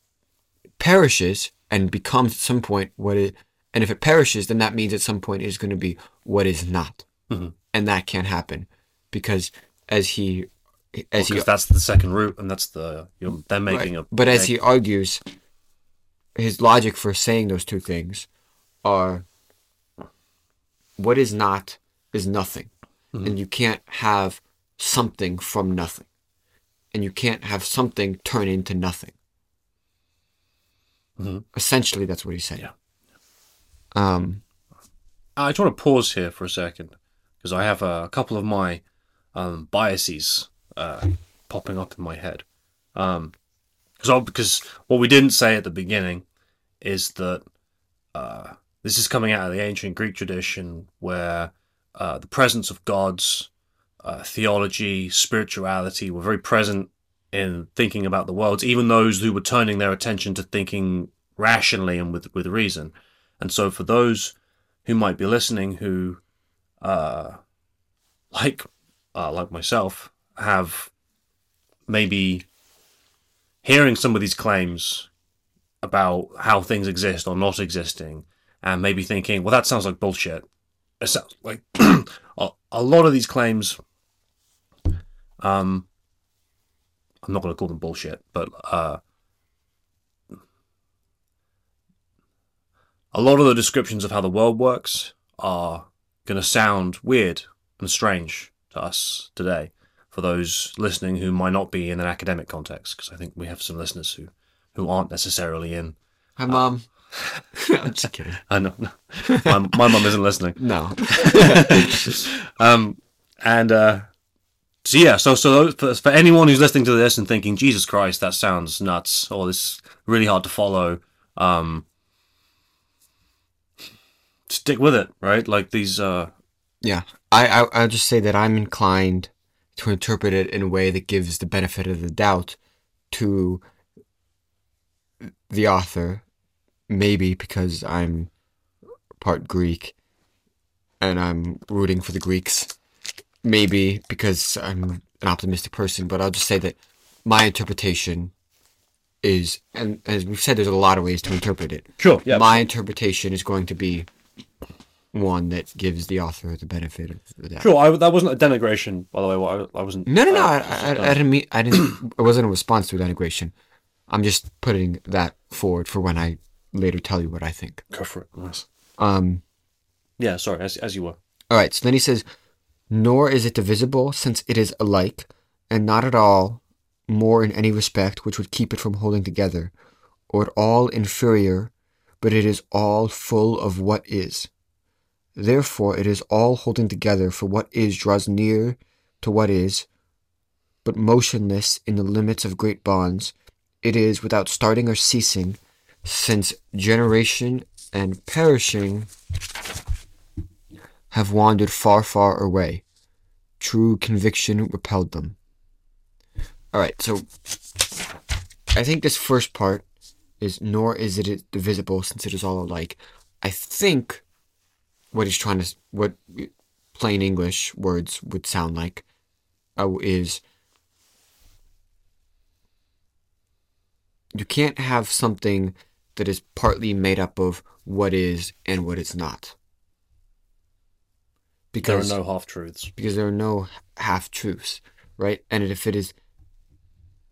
perishes and becomes at some point what it and if it perishes then that means at some point it is going to be what is not Mhm. and that can't happen because as he as he that's the second route, and that's the you're, they're making Right. a. But as he argues, his logic for saying those two things are what is not is nothing. Mm-hmm. And you can't have something from nothing. And you can't have something turn into nothing. Mhm. Essentially, that's what he's saying. Yeah. Um, I just want to pause here for a second because I have a, couple of my um, biases uh, popping up in my head. Um, cause, because what we didn't say at the beginning is that uh, this is coming out of the ancient Greek tradition where uh, the presence of gods, uh, theology, spirituality were very present in thinking about the worlds, even those who were turning their attention to thinking rationally and with, with reason. And so for those who might be listening who, uh, like, uh, like myself, have maybe hearing some of these claims about how things exist or not existing, and maybe thinking, well, that sounds like bullshit. It sounds like a, lot of these claims. Um, I'm not going to call them bullshit, but uh, a lot of the descriptions of how the world works are going to sound weird and strange to us today for those listening who might not be in an academic context because I think we have some listeners who who aren't necessarily in Hi, mom. I'm just kidding. I know no. my, my mum isn't listening No. um and uh so yeah so so for, for anyone who's listening to this and thinking Jesus Christ that sounds nuts or this is really hard to follow um stick with it right like these uh Yeah, I, I I'll just say that I'm inclined to interpret it in a way that gives the benefit of the doubt to the author, maybe because I'm part Greek and I'm rooting for the Greeks, maybe because I'm an optimistic person. But I'll just say that my interpretation is, and as we've said, there's a lot of ways to interpret it. sure yeah My interpretation is going to be one that gives the author the benefit of the doubt. Sure, I, that wasn't a denigration, by the way. What I, I wasn't. No, no, no. uh, I, I, I didn't mean. I didn't. It wasn't a response to denigration. I'm just putting that forward for when I later tell you what I think. Go for it. Nice. Um. Yeah, sorry, as, as you were. All right. So then he says, "Nor is it divisible, since it is alike, and not at all more in any respect which would keep it from holding together, or at all inferior, but it is all full of what is. Therefore, it is all holding together, for what is draws near to what is, but motionless in the limits of great bonds. It is without starting or ceasing, since generation and perishing have wandered far, far away. True conviction repelled them. All right, so I think this first part is nor is it divisible since it is all alike. I think what he's trying to, what plain English words would sound like, uh, is you can't have something that is partly made up of what is and what is not. Because there are no half truths. because there are no half truths, right? And if it is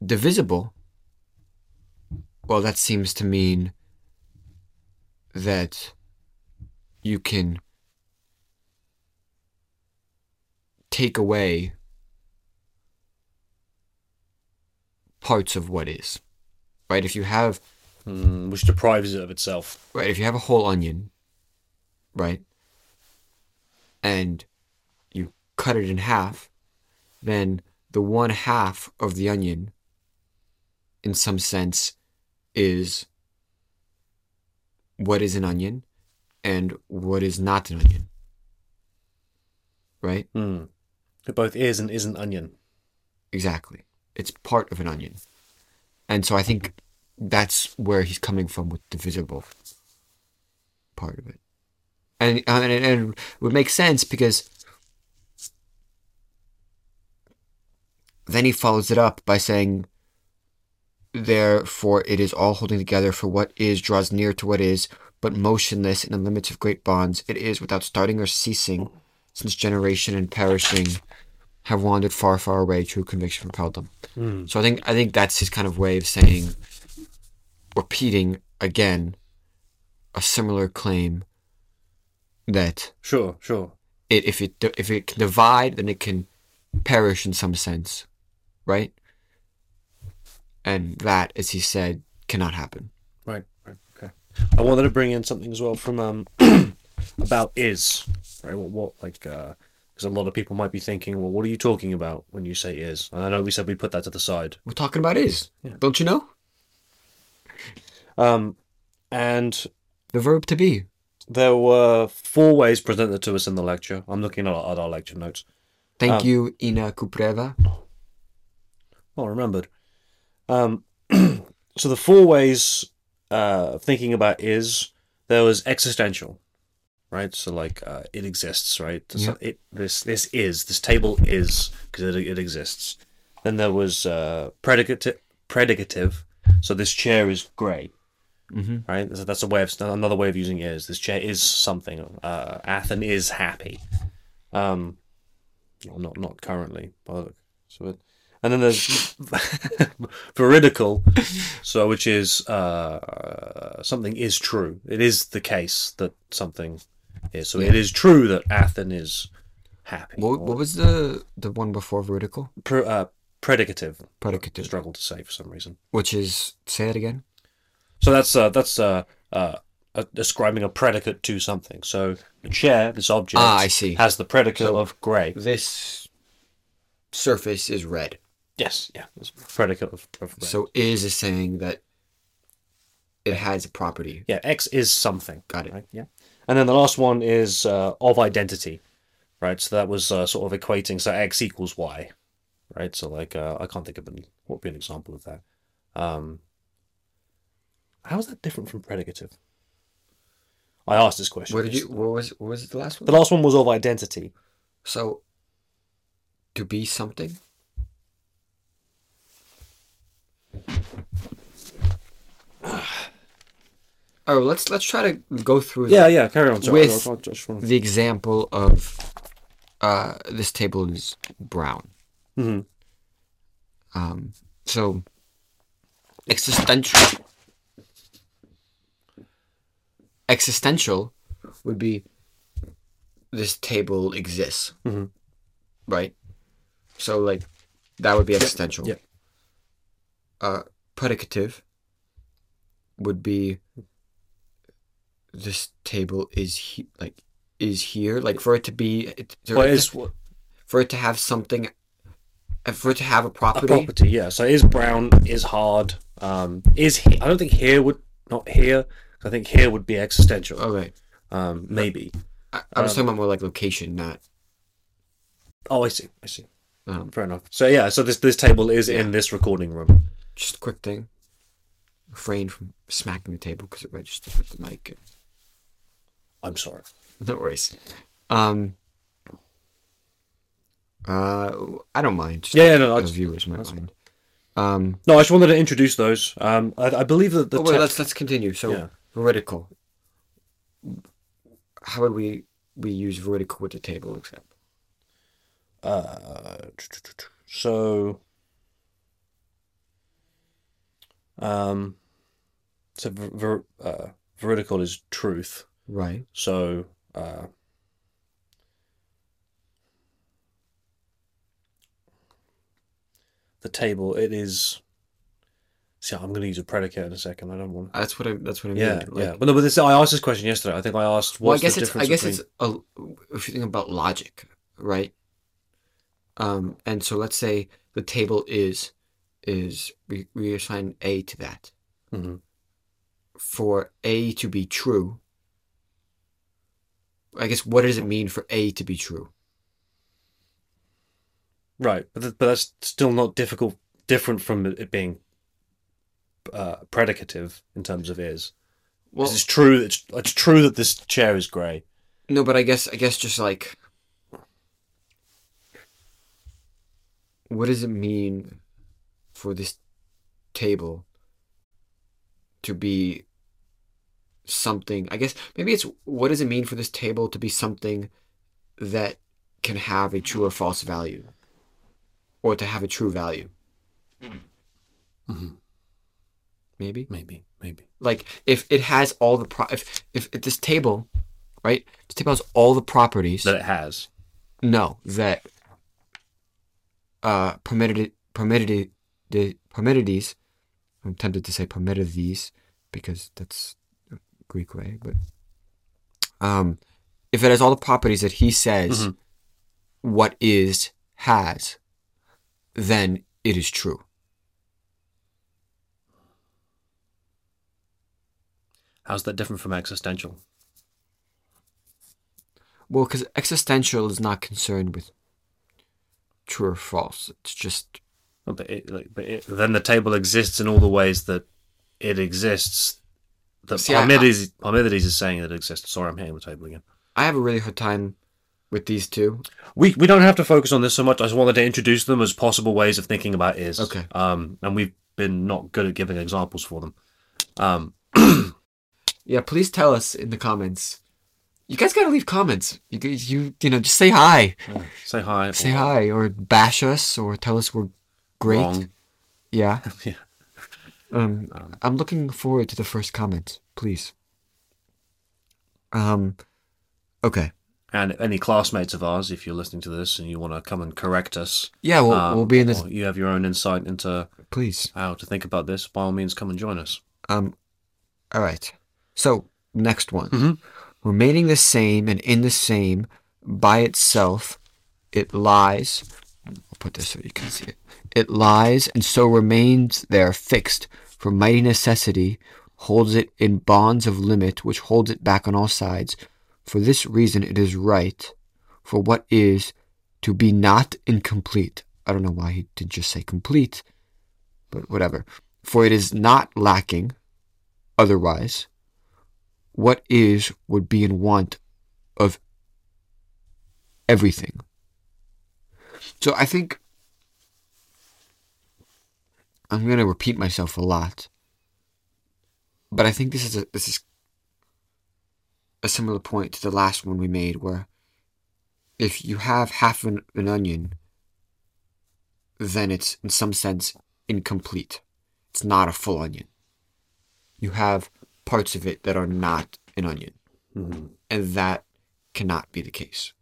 divisible, well, that seems to mean that you can take away parts of what is, right? If you have Mm, which deprives it of itself. right if you have a whole onion right and you cut it in half then the one half of the onion in some sense is what is an onion and what is not an onion right Mm. It both is and isn't onion. Exactly. It's part of an onion. And so I think that's where he's coming from with the visible part of it. And, uh, and, and it would make sense because then he follows it up by saying, Therefore, it is all holding together, for what is draws near to what is, but motionless in the limits of great bonds. It is without starting or ceasing, since generation and perishing have wandered far, far away. True conviction propelled them. Mm. So I think I think that's his kind of way of saying, repeating again, a similar claim that Sure, sure. it if it if it can divide, then it can perish in some sense, right? And that, as he said, cannot happen. Right, right, okay. I wanted to bring in something as well from um about is right. What, what like uh because a lot of people might be thinking, well, what are you talking about when you say is? And I know we said we put that to the side. We're talking about is, Yeah. don't you know? Um, and The verb to be. there were four ways presented to us in the lecture. I'm looking at our, at our lecture notes. Thank Um, you, Inna Kupreeva. Oh, remembered. Um, so the four ways uh, of thinking about is there was existential, right? So like uh, it exists, right? So it this this is this table is because it, it exists. Then there was uh, predicate predicative. So this chair is grey, Mm-hmm. right? So that's a way of another way of using is. This chair is something. Uh, Athen is happy. Um, well, not not currently, but so it, and then there's veridical, so which is uh, something is true. It is the case that something is. So it is true that Athen is happy. What, what was the the one before veridical? Pre- uh, predicative. Predicative. Struggle to say for some reason. Which is say it again. So that's uh, that's uh, uh, uh, describing a predicate to something. So the chair, this object, Ah, I see. has the predicate So- of grey. This surface is red. Yes, yeah, it's predicate of, of red. So is is saying that it has a property. yeah, X is something. Got it. Right. Yeah. And then the last one is uh, of identity, right? So that was uh, sort of equating. So X equals Y, right? So like uh, I can't think of an what would be an example of that. Um, how is that different from predicative? I asked this question. What did you? What was? What was the last one? The last one was of identity. So to be something. Oh, let's let's try to go through Yeah, yeah. Carry on. With I- I just wanna- the example of uh, this table is brown. Mhm. Um, so existential existential would be this table exists, Mhm. right? So like that would be existential. yep. Uh, predicative would be this table is he- like is here like for it to be it, for, it is to, for it to have something uh, for it to have a a property, property? Yeah. So is brown is hard. Um, is he, I don't think here would not here. I think here would be existential. okay Um, maybe. I, I was Um, talking about more like location not Oh, I see. I see. um, Fair enough. So yeah. So this this table is in this recording room. just a quick thing refrain from smacking the table because it registers with the mic I'm sorry. no worries um uh I don't mind Yeah, yeah, no, I the just- viewers might that's mind um No, I just wanted to introduce those. Um, I, I believe that the oh, wait, te- let's let's continue so Yeah. veridical how would we we use veridical with the table example uh, so um, so ver, ver, uh, veridical is truth. Right So uh, the table it is. See, I'm going to use a predicate in a second. I don't want. that's what I that's what I mean Yeah, like, yeah. But no, but this, I asked this question yesterday. I think I asked. well, I What's guess the it's I guess between... it's a if you think about logic, right? Um, and so let's say the table is is we, we assign a to that. Mhm. For a to be true, I guess what does it mean for a to be true? Right, but th- but that's still not difficult. Different from it being uh, predicative in terms of is. Well, it's true. It's it's true that this chair is grey. no, but I guess I guess just like what does it mean for this table to be something i guess maybe it's what does it mean for this table to be something that can have a true or false value or to have a true value Mhm. maybe Maybe, maybe. like if it has all the pro if, if if this table right this table has all the properties That it has. no, that uh permitted permitted the permittides. I'm tempted to say permittides because that's Greek way, but um, if it has all the properties that he says Mhm. what is has, then it is true. How's that different from existential? Well, because existential is not concerned with true or false. It's just But, it, but it, then the table exists in all the ways that it exists. That See, I- Parmenides, Parmenides is saying that it exists. Sorry, I'm hitting the table again. I have a really hard time with these two. We we don't have to focus on this so much. I just wanted to introduce them as possible ways of thinking about is. Okay. Um, and we've been not good at giving examples for them. Um, Yeah, please tell us in the comments. You guys gotta leave comments. You you you know, just say hi, say hi. say hi, or bash us, or tell us we're great. wrong. Yeah. Yeah. Um, I'm looking forward to the first comment, please. Um, okay. And any classmates of ours, if you're listening to this and you want to come and correct us, Yeah, we'll um, we'll be in this. you have your own insight into Please. how to think about this, by all means, come and join us. Um, all right. So next one, Mhm. remaining the same and in the same by itself, it lies. I'll put this so you can see it. It lies and so remains there fixed. For mighty necessity holds it in bonds of limit, which holds it back on all sides. For this reason, it is right for what is to be not incomplete. I don't know why he didn't just say complete, but whatever. For it is not lacking otherwise, what is would be in want of everything. So I think I'm going to repeat myself a lot, but I think this is a this is a similar point to the last one we made, where if you have half an, an onion, then it's in some sense incomplete. It's not a full onion you have parts of it that are not an onion, Mhm. and that cannot be the case.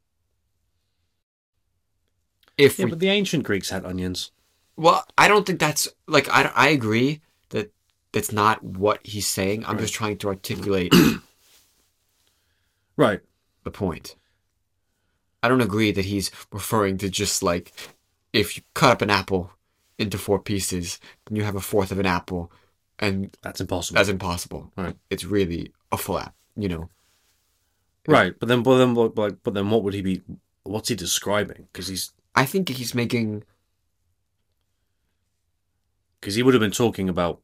If Yeah, we, but the ancient Greeks had onions. Well, I don't think that's like I, I agree that that's not what he's saying. I'm Right. just trying to articulate Right. the point. I don't agree that he's referring to just like if you cut up an apple into four pieces, then you have a fourth of an apple, and That's impossible. that's impossible. Right. It's really a full you know. right. But then, but then, like, but then, what would he be? What's he describing? Because he's I think he's making because he would have been talking about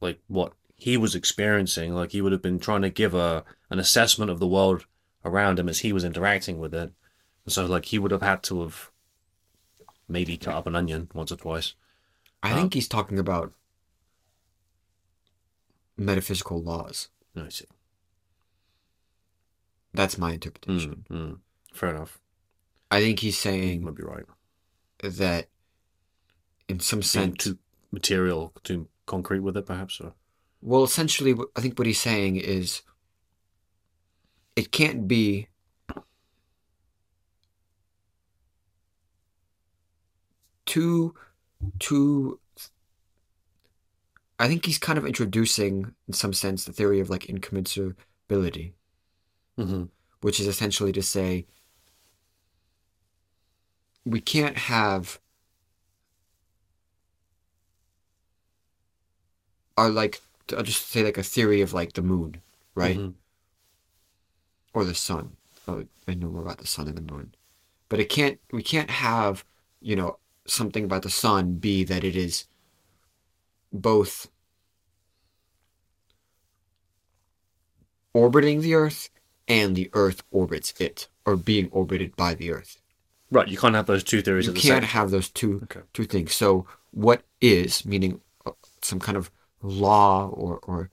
like what he was experiencing. Like he would have been trying to give a an assessment of the world around him as he was interacting with it. And so, like, he would have had to have maybe cut up an onion once or twice. I Um, think he's talking about metaphysical laws. I see. That's my interpretation. Mm, mm. Fair enough. I think he's You saying might be right. that in some Being sense, too material, too concrete with it, perhaps. Or well, essentially, I think what he's saying is it can't be too, too. I think he's kind of introducing, in some sense, the theory of like incommensurability. mm-hmm. which is essentially to say we can't have our like I'll just say like a theory of like the moon, right? Mhm. Or the sun. Oh, I know more about the sun and the moon. But it can't we can't have, you know, something about the sun be that it is both orbiting the earth and the earth orbits it or being orbited by the earth. Right, you can't have those two theories You at the can't same. have those two Okay. two things. So what is meaning uh, some kind of law or or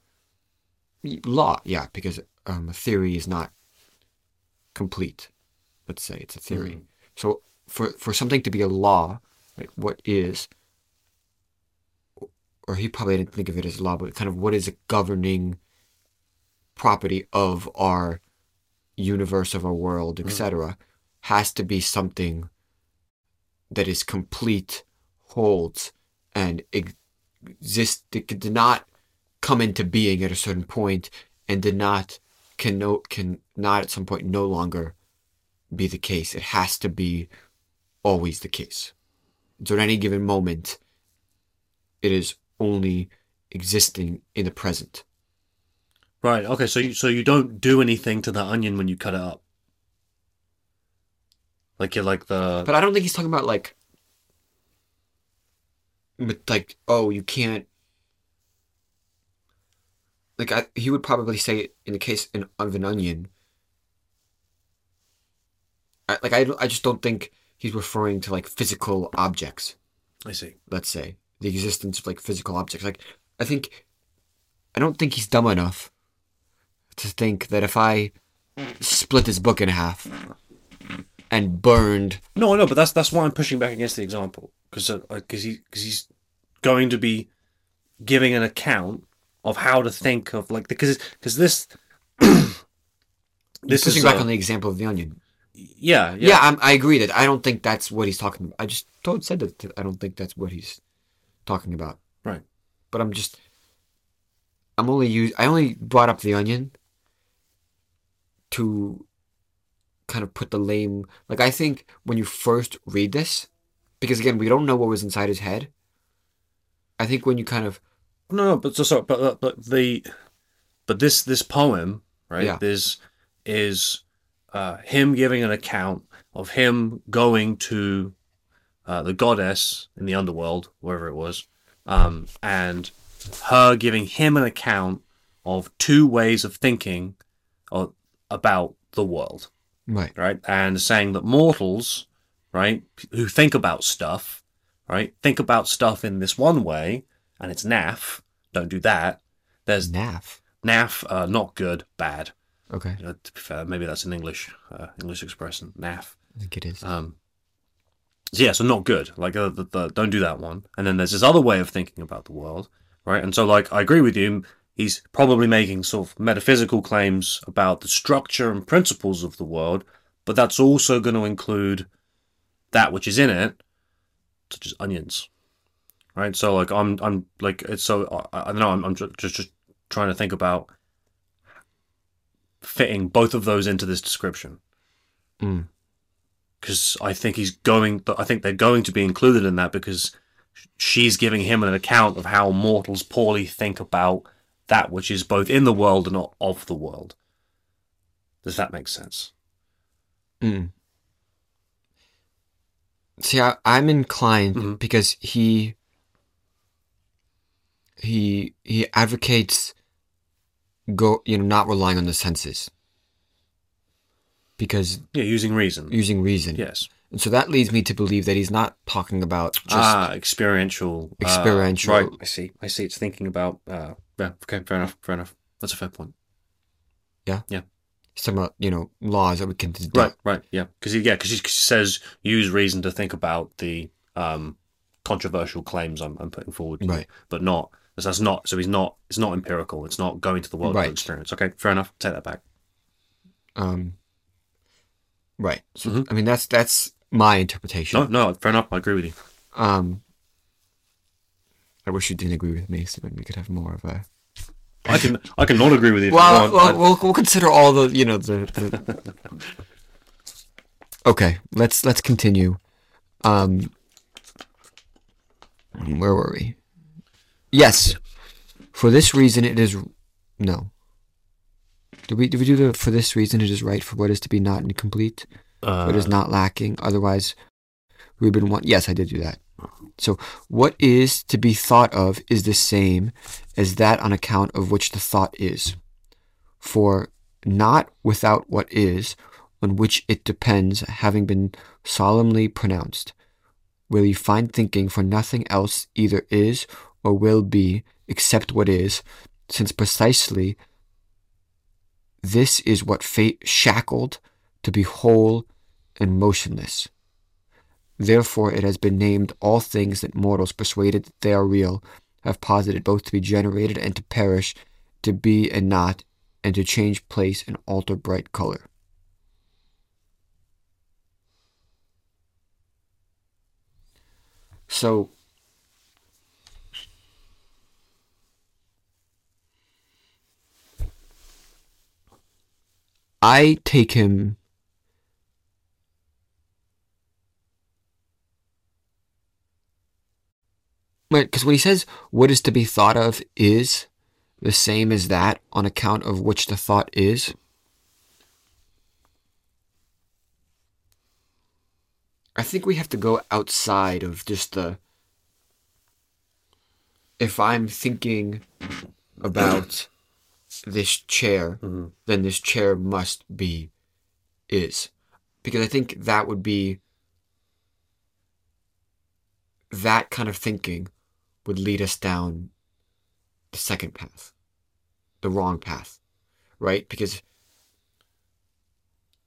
law, yeah, because um, a theory is not complete. Let's say it's a theory. Mm. So for for something to be a law, right, what is or he probably didn't think of it as a law, but kind of what is a governing property of our universe, of our world, etc., has to be something that is complete, holds, and ex- exist. It did not come into being at a certain point, and did not can no can not at some point no longer be the case. It has to be always the case. So at any given moment, it is only existing in the present. Right. Okay. So you so you don't do anything to the onion when you cut it up. Like you're like the But I don't think he's talking about like, but like, oh, you can't. Like I, he would probably say in the case of an onion. I, like I, I just don't think he's referring to like physical objects. I see. Let's say the existence of like physical objects. Like I think I don't think he's dumb enough to think that if I split this book in half and burned No, no, but that's that's why I'm pushing back against the example because because he because he's going to be giving an account of how to think of like because because this this this pushing is back uh, on the example of the onion. yeah Yeah, yeah I'm, I agree that I don't think that's what he's talking about. I just told said that I don't think that's what he's talking about. Right. But I'm just I'm only use I only brought up the onion to kind of put the lame like I think when you first read this because again we don't know what was inside his head. I think when you kind of no no but so, so but but- but the but this this poem right Yeah. this is uh, him giving an account of him going to uh, the goddess in the underworld wherever it was um, and her giving him an account of two ways of thinking of, about the world right right? And saying that mortals, right, who think about stuff, right, think about stuff in this one way, and it's naff. Don't do that. There's naff. naff, uh, not good, bad. Okay. Uh, to be fair, maybe that's an English uh, English expression, naff. I think it is. Um, so yeah, so not good. Like, uh, the, the, don't do that one. And then there's this other way of thinking about the world, right? And so, like, I agree with you. He's probably making sort of metaphysical claims about the structure and principles of the world, but that's also going to include that which is in it, such as onions, right? So, like, I'm, I'm like, it's so I, I don't know. I'm, I'm just, just trying to think about fitting both of those into this description Mm. because I think he's going. I think they're going to be included in that because she's giving him an account of how mortals poorly think about that which is both in the world and not of the world. Does that make sense? Mm. See, I, I'm inclined Mhm. because he he he advocates go you know not relying on the senses because Yeah, using reason. using reason. Yes. And so that leads me to believe that he's not talking about just ah, experiential. uh, experiential- right. I see. I see. It's thinking about. Uh, yeah. Okay. Fair enough. Fair enough. That's a fair point. He's talking about you know laws that we can deduct. Right. Right. Yeah. Because he. Yeah. Because he says use reason to think about the um, controversial claims I'm, I'm putting forward. to you, Right. But not. So that's not. So he's not. It's not empirical. It's not going to the world Right. of experience. Okay. Fair enough. Take that back. Um right. So Mhm. I mean that's that's my interpretation. No. No. Fair enough. I agree with you. Um I wish you didn't agree with me so then we could have more of a I can. I can not agree with you. If well, you well, we'll, we'll consider all the you know the, the... okay let's let's continue. Um where were we? Yes. For this reason it is no. Did we did we do the for this reason it is right for what is to be not incomplete? Uh, what is not lacking? Otherwise Reuben one yes I did do that so what is to be thought of is the same as that on account of which the thought is. For not without what is on which it depends having been solemnly pronounced. Will you find thinking for nothing else either is or will be except what is since precisely this is what fate shackled to be whole and motionless Therefore, it has been named all things that mortals, persuaded that they are real, have posited both to be generated and to perish, to be and not, and to change place and alter bright color. So, I take him because when he says what is to be thought of is the same as that on account of which the thought is, I think we have to go outside of just the. If I'm thinking about this chair, Mhm. then this chair must be is. Because I think that would be. That kind of thinking would lead us down the second path, the wrong path, right? Because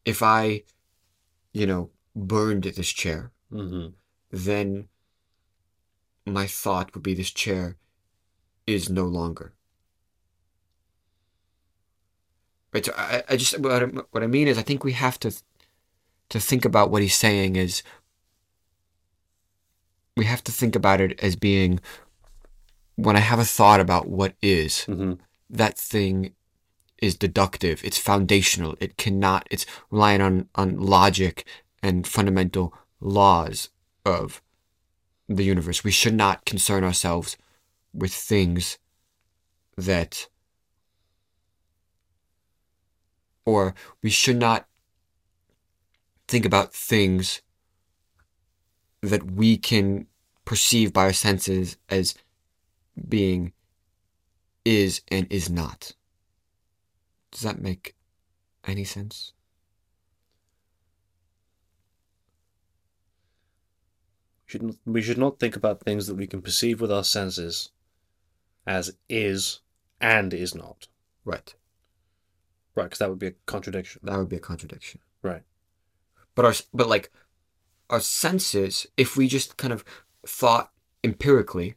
if I, you know, burned this chair, hmm then my thought would be this chair is no longer. Right. So I, I just what I, what I mean is I think we have to to think about what he's saying is we have to think about it as being when I have a thought about what is, hmm that thing is deductive. It's foundational. It cannot. It's relying on on logic and fundamental laws of the universe. We should not concern ourselves with things that, or we should not think about things that we can perceive by our senses as being is and is not. Does that make any sense? should not, we should not think about things that we can perceive with our senses as is and is not. Right. Right, because that would be a contradiction. That would be a contradiction. Right. But our but like our senses, if we just kind of thought empirically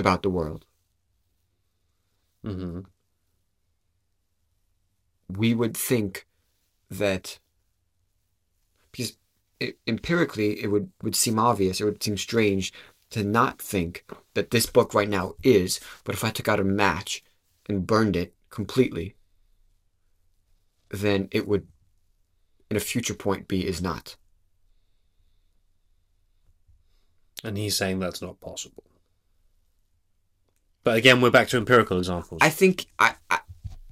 about the world, hmm we would think that because it, empirically it would, would seem obvious, it would seem strange to not think that this book right now is, but if I took out a match and burned it completely, then it would in a future point be is not. And he's saying that's not possible. But again, we're back to empirical examples. I think I I,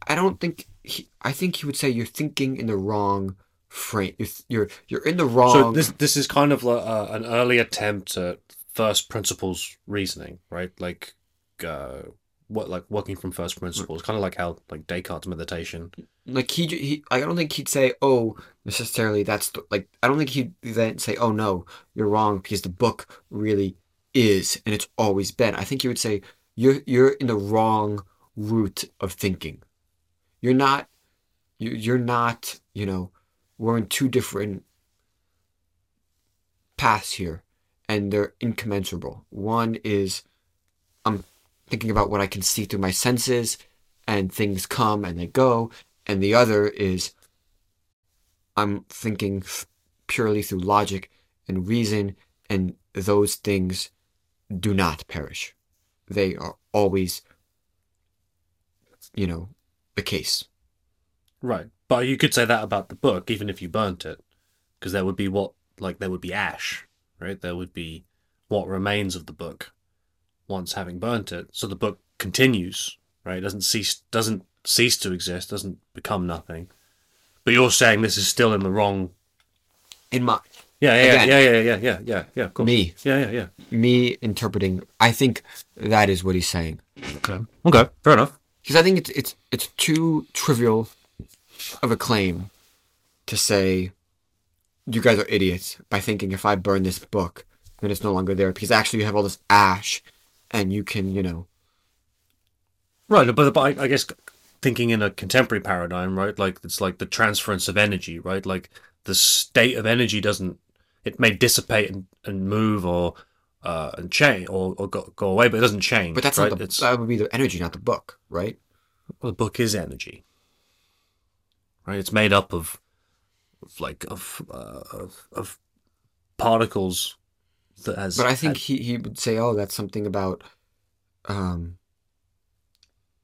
I don't think he, I think he would say you're thinking in the wrong frame. You're you're, you're in the wrong. so this this is kind of like uh, an early attempt at first principles reasoning, right? Like, uh, what like working from first principles, kind of like how like Descartes' meditation. like he he I don't think he'd say oh necessarily that's the, like I don't think he'd then say oh no you're wrong because the book really is and it's always been. I think he would say you're you're in the wrong route of thinking. You're not you you're not you know we're in two different paths here and they're incommensurable. One is I'm thinking about what I can see through my senses and things come and they go and the other is I'm thinking purely through logic and reason and those things do not perish. They are always you know the case. Right, but you could say that about the book, even if you burnt it, because there would be what like there would be ash, right? There would be what remains of the book once having burnt it. So the book continues, right? It doesn't cease doesn't cease to exist, doesn't become nothing. But you're saying this is still in the wrong. In my Yeah, yeah, Again. yeah, yeah, yeah, yeah, yeah, yeah. Of course. me Yeah, yeah, yeah. me interpreting I think that is what he's saying. Okay. Okay. Fair enough. because I think it's it's it's too trivial of a claim to say you guys are idiots by thinking if I burn this book then it's no longer there because actually you have all this ash and you can you know Right, but, but I, I guess thinking in a contemporary paradigm, right? Like it's like the transference of energy, right? Like the state of energy doesn't it may dissipate and, and move or uh and change or, or go, go away, but it doesn't change. but that's right? not the it's that would be the energy not the book right well, the book is energy, right? It's made up of, of like of uh, of of particles that has. but I think he he would say oh that's something about um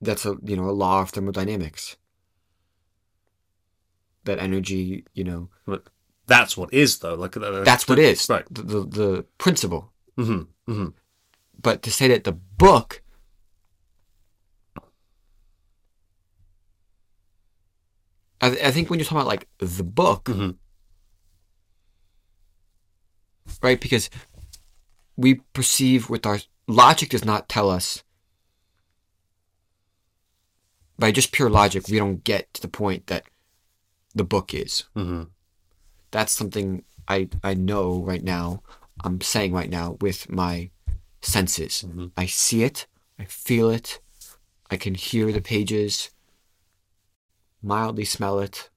that's a you know a law of thermodynamics that energy you know that's what is though. Like uh, that's what is. Right. the the, the principle. Hmm hmm but to say that the book I, I think when you're talking about like the book hmm right because we perceive with our logic does not tell us. By just pure logic we don't get to the point that the book is. Hmm that's something i i know right now i'm saying right now with my senses. Mhm. I see it, I feel it, I can hear the pages, mildly smell it.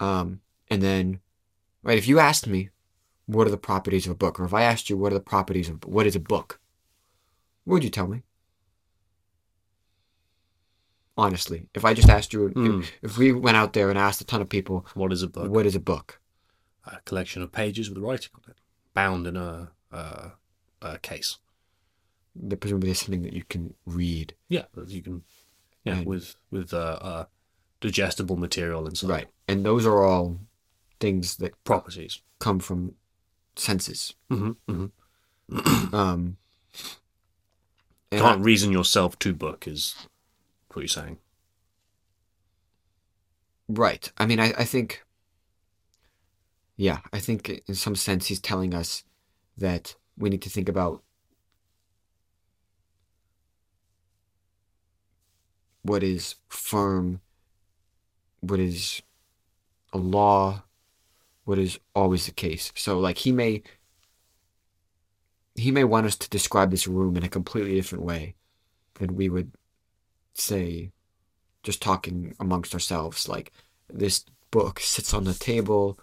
Um, and then, right, if you asked me, what are the properties of a book, or if I asked you, what are the properties of what is a book, what would you tell me? Honestly, if I just asked you, Hmm. if, if we went out there and asked a ton of people, What is a book? what is a book? A collection of pages with writing on it, bound in a, a, a case. That presumably is something that you can read. Yeah, you can. Yeah, And- with with uh, uh, digestible material inside. Right. And those are all things that Properties. come from senses. hmm hmm Um, Can't reason yourself to book is what are you're saying. Right. I mean, I, I think, yeah, I think in some sense he's telling us that we need to think about what is firm, what is a law, what is always the case. So, like, he may he may want us to describe this room in a completely different way than we would say just talking amongst ourselves like this book sits on the table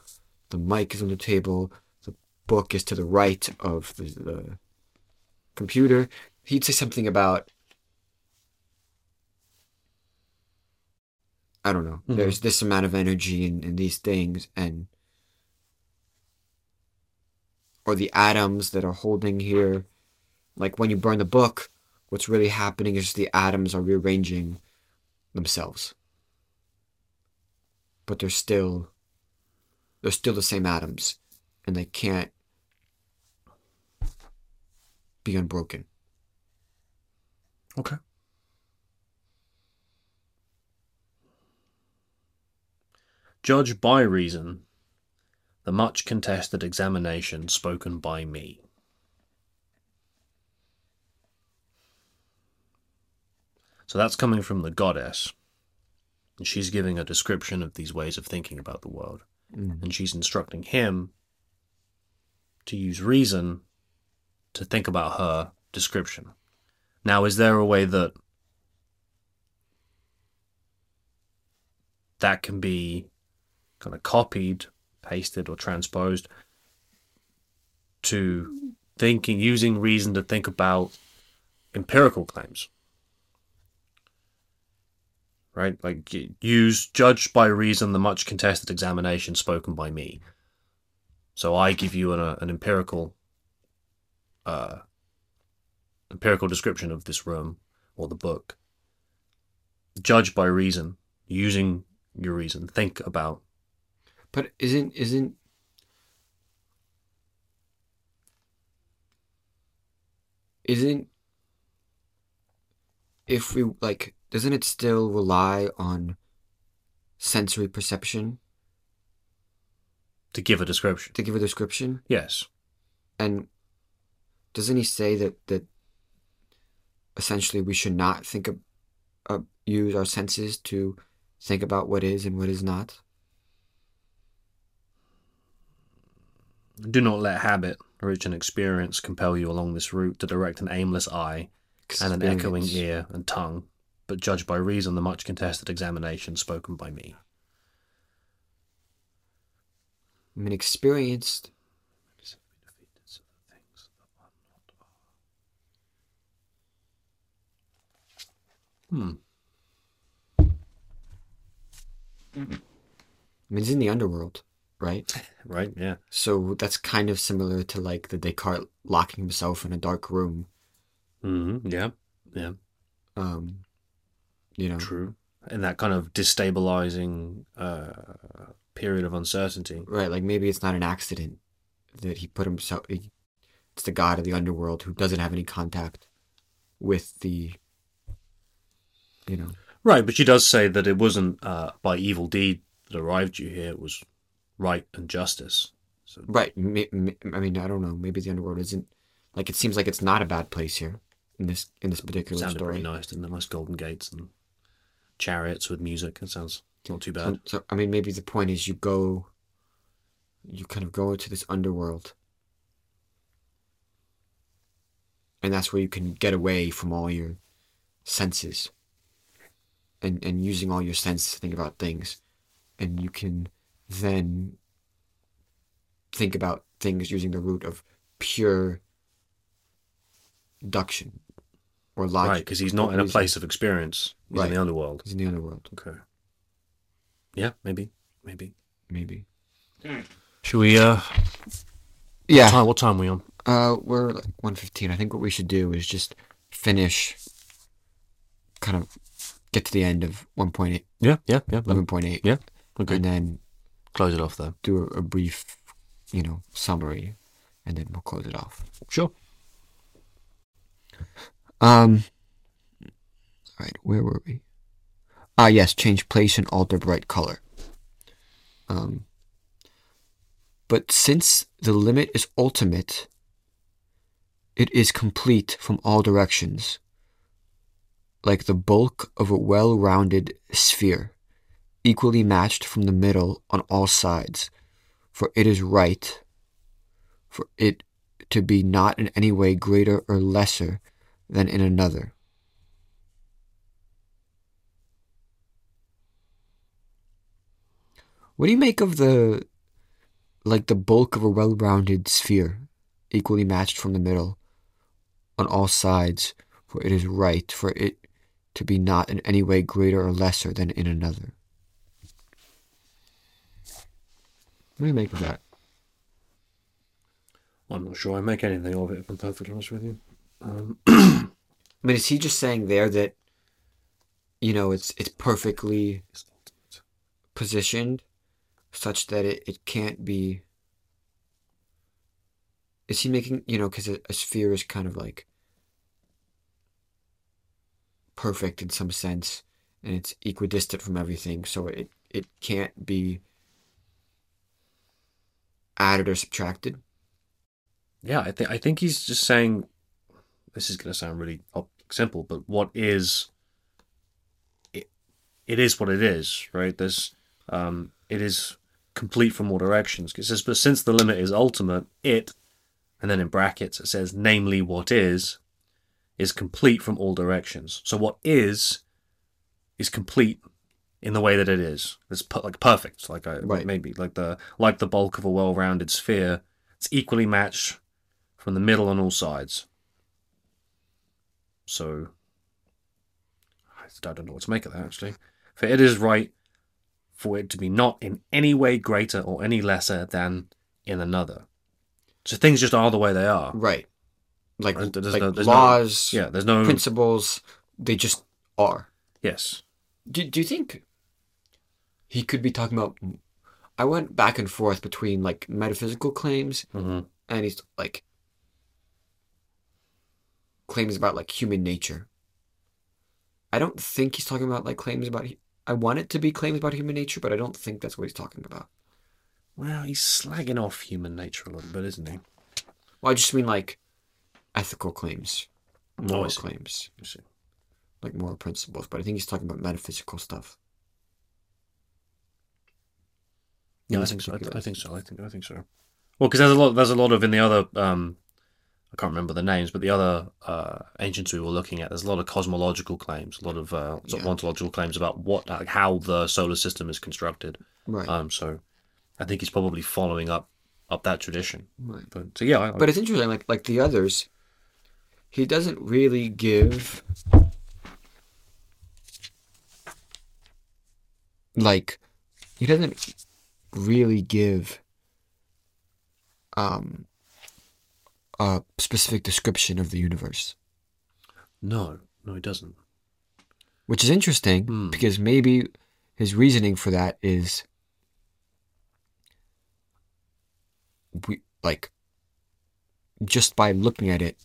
the mic is on the table the book is to the right of the, the computer he'd say something about i don't know Mhm. there's this amount of energy in, in these things and or the atoms that are holding here like when you burn the book what's really happening is the atoms are rearranging themselves but they're still they're still the same atoms and they can't be unbroken Okay. Judge by reason the much contested examination spoken by me. So that's coming from the goddess. And she's giving a description of these ways of thinking about the world. Mm. And she's instructing him to use reason to think about her description. Now, is there a way that that can be kind of copied, pasted, or transposed to thinking, using reason to think about empirical claims? Right? Like, use judged by reason the much contested examination spoken by me. So I give you an, uh, an empirical uh, empirical description of this room or the book. Judge by reason, using your reason. Think about but isn't isn't isn't if we like doesn't it still rely on sensory perception? To give a description. to give a description? Yes. and doesn't he say that that essentially we should not think of uh, use our senses to think about what is and what is not? Do not let habit, rich in experience, compel you along this route to direct an aimless eye and an echoing ear and tongue, but judge by reason the much contested examination spoken by me. I mean, experienced. Hmm. I mean, it's in the underworld, right? Right? Yeah. So that's kind of similar to like the Descartes locking himself in a dark room. hmm Yeah. Yeah. Um, you know, True. In that kind of destabilizing uh, period of uncertainty. right? Like maybe it's not an accident that he put himself. He, it's the god of the underworld who doesn't have any contact with the. You know, Right, but she does say that it wasn't uh, by evil deed that arrived you here. It was right and justice. So right? I mean, I don't know. Maybe the underworld isn't like it seems like it's not a bad place here in this in this particular sounded story. very nice, didn't it? Nice golden gates and chariots with music. It sounds not too So, bad. so I mean, maybe the point is you go, you kind of go into this underworld, and that's where you can get away from all your senses and and using all your senses to think about things and you can then think about things using the route of pure deduction or logic right, because he's not in a place of experience. He's Right. in the underworld. he's in the underworld Okay. Yeah, maybe, maybe. maybe Should we? Uh, yeah time, what time are we on? Uh, we're like 115. I think what we should do is just finish, kind of get to the end of 1.8, Yeah, yeah, yeah. Let me 11.8, yeah. Okay. and then close it off though. do a, a brief, you know, summary, and then we'll close it off. Sure. Um, all right, where were we? Ah, yes, change place and alter bright color. Um, but since the limit is ultimate, it is complete from all directions, like the bulk of a well rounded sphere, equally matched from the middle on all sides, for it is right for it to be not in any way greater or lesser than in another. What do you make of the like the bulk of a well-rounded sphere, equally matched from the middle on all sides, for it is right for it to be not in any way greater or lesser than in another? What do you make of that? I'm not sure I make anything of it, if I'm perfectly honest with you. Um, I mean, is he just saying there that you know it's it's perfectly positioned such that it, it can't be is he making you know because a, a sphere is kind of like perfect in some sense and it's equidistant from everything so it it can't be added or subtracted yeah, I think I think he's just saying. This is going to sound really simple, but what is? It, it is what it is, right? There's, um, it is complete from all directions. It says, but since the limit is ultimate, it, and then in brackets it says, namely what is, is complete from all directions. So what is, is complete in the way that it is. It's per- like perfect, like I Right. maybe like the like the bulk of a well-rounded sphere. It's equally matched from the middle on all sides. So I don't know what to make of that actually. For it is right for it to be not in any way greater or any lesser than in another. So things just are the way they are. right like, Right, there's like no- there's no- laws Yeah, there's no principles they just are yes. Do, do you think he could be talking about? I went back and forth between like metaphysical claims hmm and he's like claims about like human nature. I don't think he's talking about like claims about. I want it to be claims about human nature, but I don't think that's what he's talking about. Well, he's slagging off human nature a little bit, isn't he? Well, I just mean like ethical claims, Oh, moral claims, like moral principles. But I think he's talking about metaphysical stuff. Yeah, I think so. I, particular. I think so. I think I think so. Well, because there's a lot. There's a lot of in the other. Um, I can't remember the names, but the other uh, ancients we were looking at. There's a lot of cosmological claims, a lot of uh, sort of ontological claims about what, like, how the solar system is constructed. Right. Um, so, I think he's probably following up up that tradition. right. But so yeah, I, But it's interesting, like like the others, he doesn't really give like he doesn't really give um a specific description of the universe. no, no, he doesn't. Which is interesting Hmm. because maybe his reasoning for that is we like just by looking at it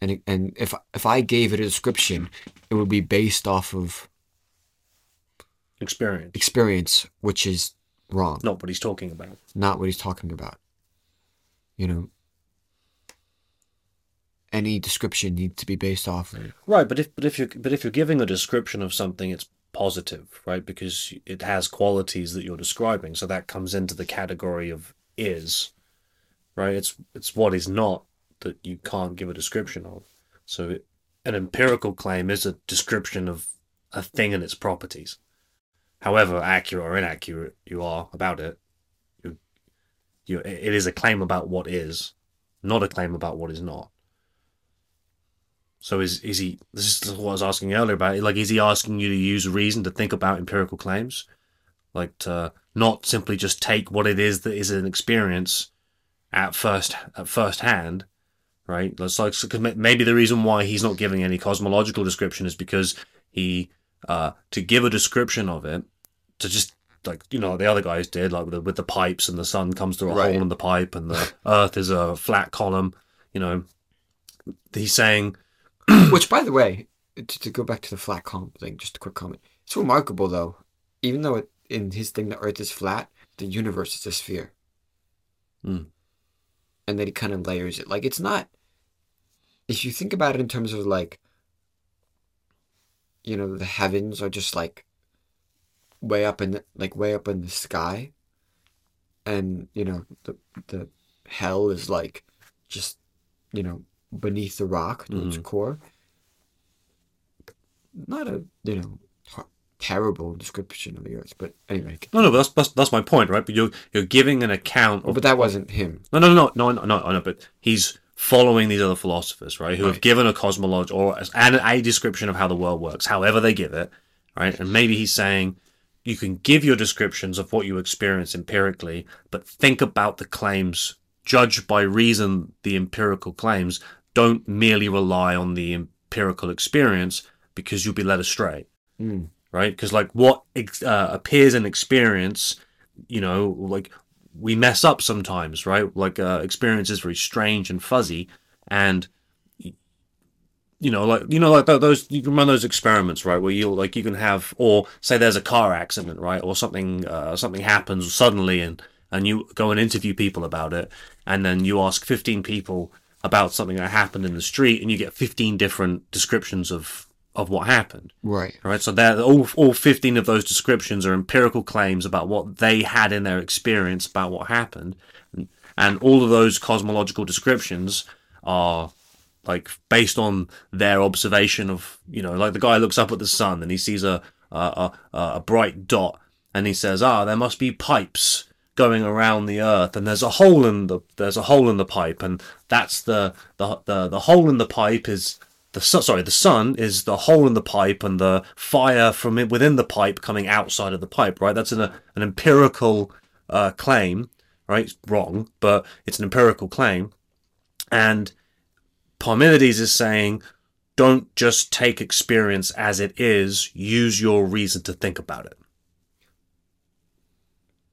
and and if if I gave it a description it would be based off of Experience, experience which is wrong not what he's talking about. not what he's talking about you know any description needs to be based off of Right, but if but if you're but if you're giving a description of something, it's positive, right? Because it has qualities that you're describing, so that comes into the category of is, right? It's it's what is not that you can't give a description of. So it, an empirical claim is a description of a thing and its properties. However accurate or inaccurate you are about it, you, you, it is a claim about what is, not a claim about what is not. So is is he? This is what I was asking earlier about. Like, is he asking you to use reason to think about empirical claims, like to not simply just take what it is that is an experience at first at first hand, right? That's like so maybe the reason why he's not giving any cosmological description is because he uh, to give a description of it to just like you know the other guys did like with the, with the pipes and the sun comes through a Right. hole in the pipe and the earth is a flat column you know he's saying Which, by the way, to, to go back to the flat comp thing, just a quick comment. It's remarkable, though, even though it, in his thing the Earth is flat, the universe is a sphere. Hmm. And then he kind of layers it. Like, it's not. If you think about it in terms of, like, you know, the heavens are just, like, way up in the, like, way up in the sky. And, you know, the, the hell is, like, just, you know, beneath the rock to its mm-hmm. core. Not a you know ter- terrible description of the earth, but anyway. no no but that's, that's that's my point right but you're you're giving an account of but that wasn't him. No, no, no, no, no, no, no, but he's following these other philosophers, right, who have given a cosmology or and a description of how the world works, however they give it, right? And maybe he's saying you can give your descriptions of what you experience empirically, but think about the claims, judge by reason the empirical claims. Don't merely rely on the empirical experience because you'll be led astray Mm. right? Because like what ex- uh, appears in experience, you know, like we mess up sometimes, right? Like uh, experience is very strange and fuzzy, and you know, like you know, like those you can run those experiments, right? Where you like you can have, or say there's a car accident, right, or something uh, something happens suddenly, and and you go and interview people about it, and then you ask 15 people about something that happened in the street, and you get 15 different descriptions of of what happened. Right. All right, so that all all fifteen of those descriptions are empirical claims about what they had in their experience about what happened, and, and all of those cosmological descriptions are like based on their observation of you know, like the guy looks up at the sun and he sees a a a, a bright dot and he says, ah, there must be pipes going around the earth and there's a hole in the there's a hole in the pipe and that's the the the, the hole in the pipe is the sun, sorry, the sun is the hole in the pipe and the fire from it within the pipe coming outside of the pipe, right? That's an, an empirical uh, claim, right? It's wrong, but it's an empirical claim. And Parmenides is saying, don't just take experience as it is, use your reason to think about it.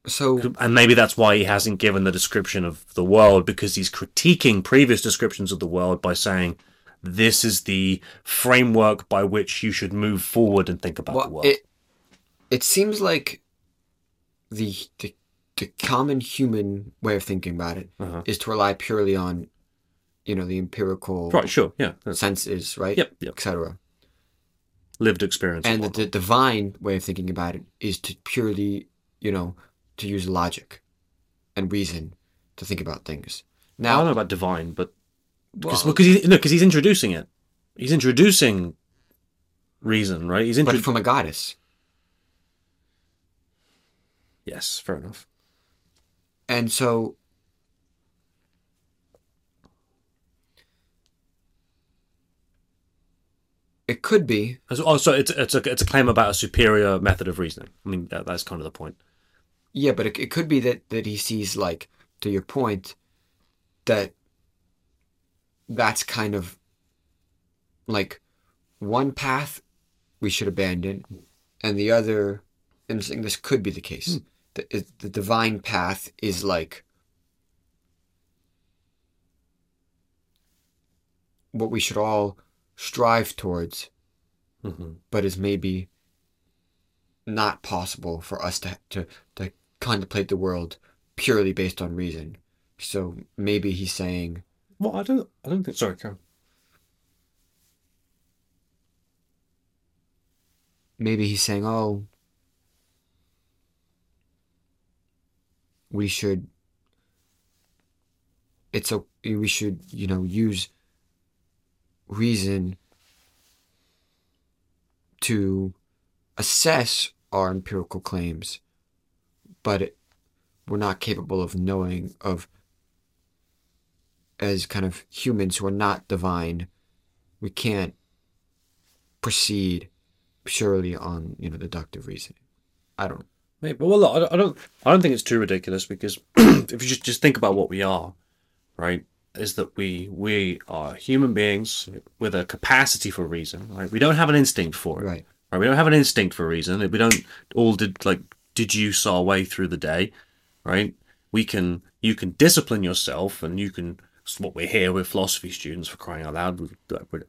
So And maybe that's why he hasn't given the description of the world because he's critiquing previous descriptions of the world by saying, this is the framework by which you should move forward and think about the world. it it seems like the the the common human way of thinking about it is Uh-huh. to rely purely on, you know, the empirical Right, sure, yeah. senses, right? Yep, yep. Etc. Lived experience. And the, and the divine way of thinking about it is to purely, you know, to use logic and reason to think about things. Now I don't know about divine, but because well, because he, no, 'cause he's introducing it. He's introducing reason, right? He's but introducing. from a goddess. yes, fair enough. And so it could be As- Oh, so it's it's a it's a claim about a superior method of reasoning. I mean, that, that's kind of the point. Yeah, but it, it could be that that he sees like to your point that that's kind of like one path we should abandon and the other and I'm saying this could be the case. The, the divine path is like what we should all strive towards hmm but is maybe not possible for us to, to to contemplate the world purely based on reason. So maybe he's saying, Well, I don't. I don't think. Sorry, Karen. maybe he's saying, oh, we should it's a we should you know use reason to assess our empirical claims, but it, we're not capable of knowing of as kind of humans who are not divine, we can't proceed purely on you know deductive reasoning. I don't. Maybe, well, look, I don't, I don't, I don't think it's too ridiculous because if you just just think about what we are, right, is that we we are human beings with a capacity for reason, right? We don't have an instinct for it, Right. right? We don't have an instinct for reason. We don't all did like deduce our way through the day, right? We can you can discipline yourself, and you can. It's what we're here with philosophy students for crying out loud. We're, we're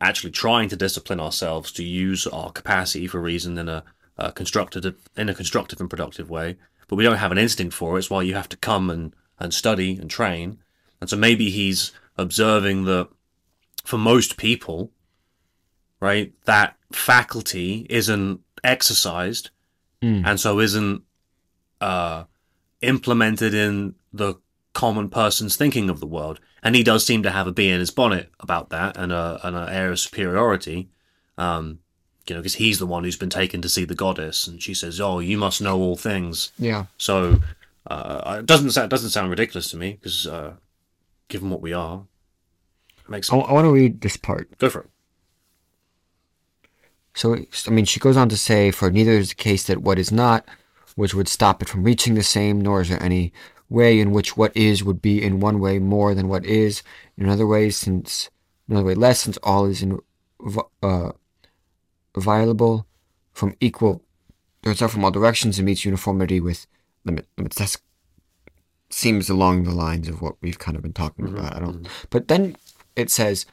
actually trying to discipline ourselves to use our capacity for reason in a, a constructive in a constructive and productive way. But we don't have an instinct for it. It's why you have to come and, and study and train. And so maybe he's observing that for most people, right, that faculty isn't exercised Mm. and so isn't uh, implemented in the common person's thinking of the world. And he does seem to have a bee in his bonnet about that and a and an air of superiority. Um, you know, because he's the one who's been taken to see the goddess, and she says, "Oh, you must know all things." Yeah. So uh, it doesn't sound doesn't sound ridiculous to me because uh, given what we are, makes I, I want to read this part. go for it. So, I mean, she goes on to say, For neither is the case that what is not, which would stop it from reaching the same, nor is there any way in which what is would be in one way more than what is, in another way, since, in another way less, since all is in, uh, from equal, turns out from all directions and meets uniformity with limit, limits. That seems along the lines of what we've kind of been talking about. I don't, but then it says,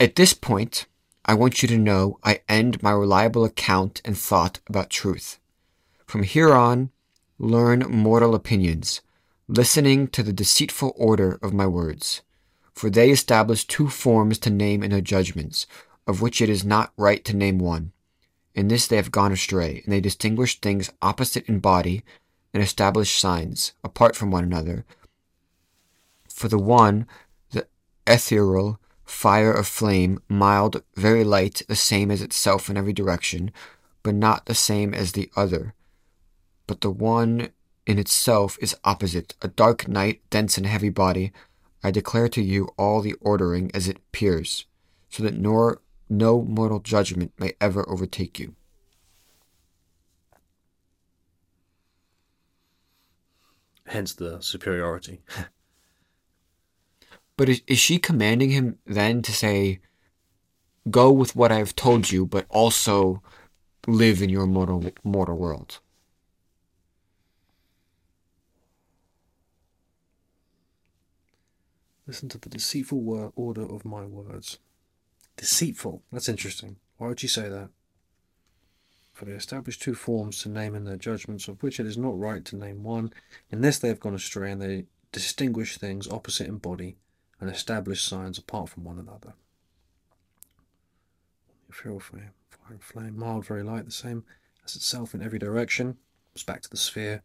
at this point, I want you to know I end my reliable account and thought about truth. From here on, learn mortal opinions, listening to the deceitful order of my words. For they establish two forms to name in their judgments, of which it is not right to name one. In this they have gone astray, and they distinguish things opposite in body, and establish signs, apart from one another. For the one, the ethereal, fire of flame, mild, very light, the same as itself in every direction, but not the same as the other. But the one in itself is opposite, a dark night, dense and heavy body. I declare to you all the ordering as it appears, so that nor no mortal judgment may ever overtake you. Hence the superiority. But is, is she commanding him then to say, go with what I've told you, but also live in your mortal, mortal world? Listen to the deceitful wor- order of my words. Deceitful. That's interesting. Why would you say that? For they establish two forms to name in their judgments, of which it is not right to name one. In this they have gone astray, and they distinguish things opposite in body, and establish signs apart from one another. Ethereal flame, fire flame, mild, very light, the same as itself in every direction. It's back to the sphere,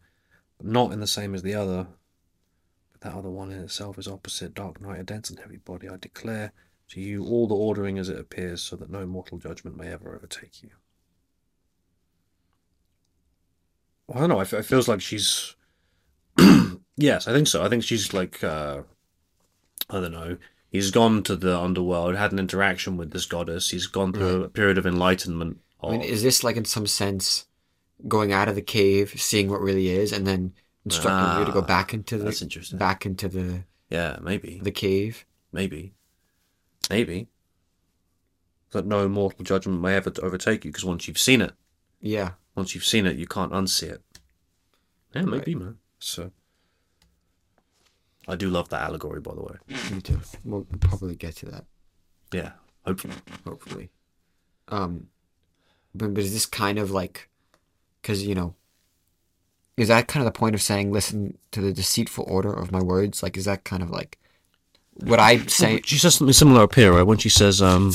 but not in the same as the other, but that other one in itself is opposite, dark night, a dense and heavy body. I declare to you all the ordering as it appears, so that no mortal judgment may ever overtake you. Well, I don't know. It feels like she's. yes, I think so. I think she's like. Uh, I don't know. He's gone to the underworld, had an interaction with this goddess. He's gone through a period of enlightenment. I mean, is this like in some sense going out of the cave, seeing what really is, and then instructing you to go Ah, back into the that's interesting. back into the yeah, maybe, the cave? maybe, maybe. That no mortal judgment may ever overtake you, because once you've seen it, Yeah, once you've seen it, you can't unsee it. Yeah, maybe, man. So, I do love that allegory, by the way. me too. We'll probably get to that Yeah, hopefully. hopefully. Um, but, but is this kind of like, because you know, is that kind of the point of saying listen to the deceitful order of my words? Like, is that kind of like what I say? She says something similar up here, right? When she says, um,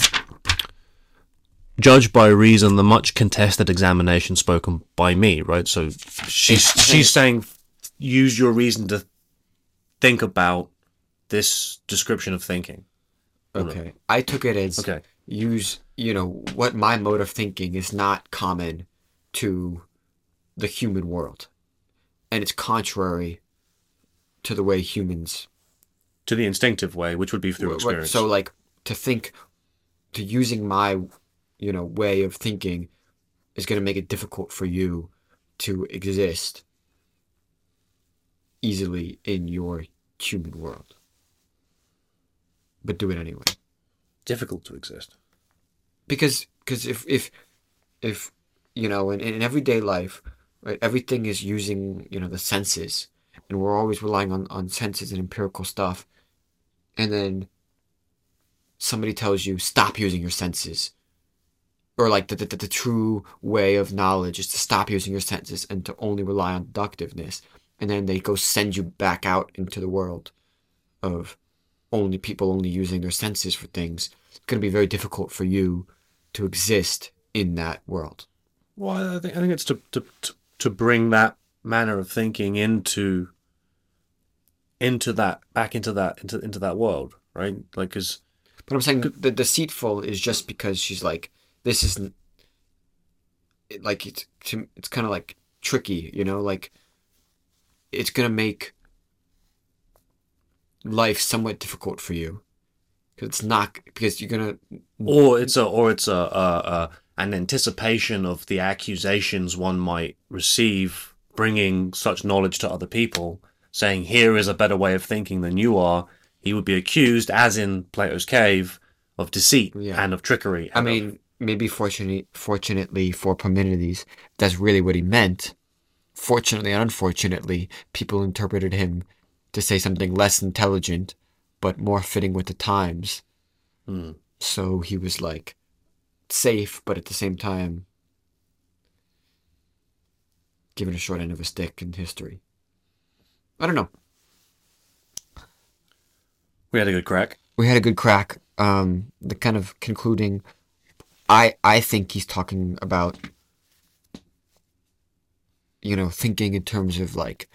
"Judge by reason the much contested examination spoken by me," right? So she's she's saying, use your reason to think about this description of thinking? Okay. I took it as Okay. use, you know, what my mode of thinking is not common to the human world. And it's contrary to the way humans To the instinctive way, which would be through experience. So like to think to using my you know way of thinking is going to make it difficult for you to exist easily in your human world. But do it anyway. difficult to exist. Because cuz if if if you know in, in everyday life, right, everything is using, you know, the senses and we're always relying on on senses and empirical stuff. And then somebody tells you stop using your senses or like the, the, the true way of knowledge is to stop using your senses and to only rely on deductiveness and then they go send you back out into the world of only people only using their senses for things. It's going to be very difficult for you to exist in that world. Well, I think I think it's to to to, bring that manner of thinking into into that back into that into into that world, right? Like, because but i'm saying the deceitful is just because she's like this isn't it- like it's it's kind of like tricky you know? Like it's going to make life somewhat difficult for you because it's not because you're going to or it's a or it's a, a, a an anticipation of the accusations one might receive, bringing such knowledge to other people, saying here is a better way of thinking than you are. He would be accused, as in Plato's cave, of deceit Yeah. and of trickery. I and of- mean, maybe fortunately, fortunately for Parmenides, that's really what he meant. Fortunately and unfortunately, people interpreted him to say something less intelligent, but more fitting with the times. Hmm. So he was like safe, but at the same time, given a short end of a stick in history. I don't know. we had a good crack. we had a good crack. Um, the kind of concluding, I I think he's talking about, you know, thinking in terms of like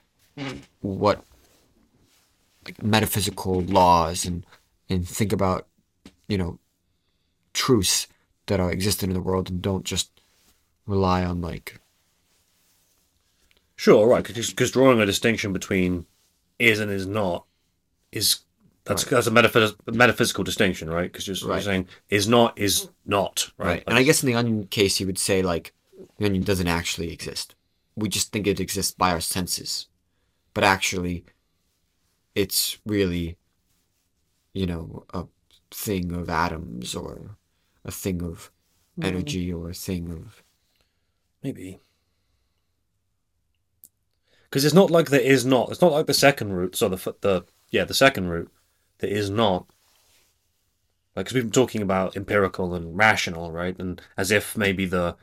what, like metaphysical laws and and think about, you know, truths that are existent in the world and don't just rely on like Sure, right? Because drawing a distinction between is and is not is that's that's a metaphys- metaphysical distinction, right? Because you're, you're saying is not is not, right? Right. And I guess in the onion case, you would say like the onion doesn't actually exist. We just think it exists by our senses, but actually, it's really, you know, a thing of atoms or a thing of energy or a thing of maybe because it's not like there is not. It's not like the second route. So the the yeah the second route there is not. Like, because we've been talking about empirical and rational, right? And as if maybe the,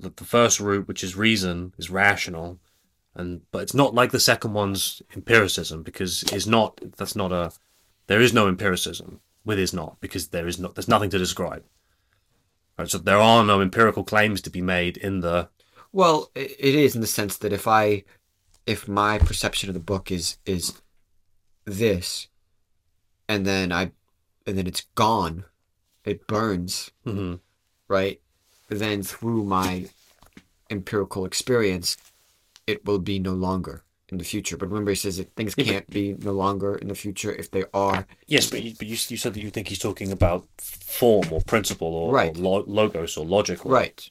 the the first route, which is reason, is rational, and but it's not like the second one's empiricism because is not. That's not a. There is no empiricism with is not because there is not. There's nothing to describe. Right, so there are no empirical claims to be made in the Well, it is in the sense that if I, if my perception of the book is is this, and then I, and then it's gone, it burns, Mhm. right? Then through my empirical experience, it will be no longer in the future. But remember, he says that things Yeah, can't be no longer in the future if they are. Yes, but you, but you, you said that you think he's talking about form or principle or, Right. or lo- logos or logic, or Right.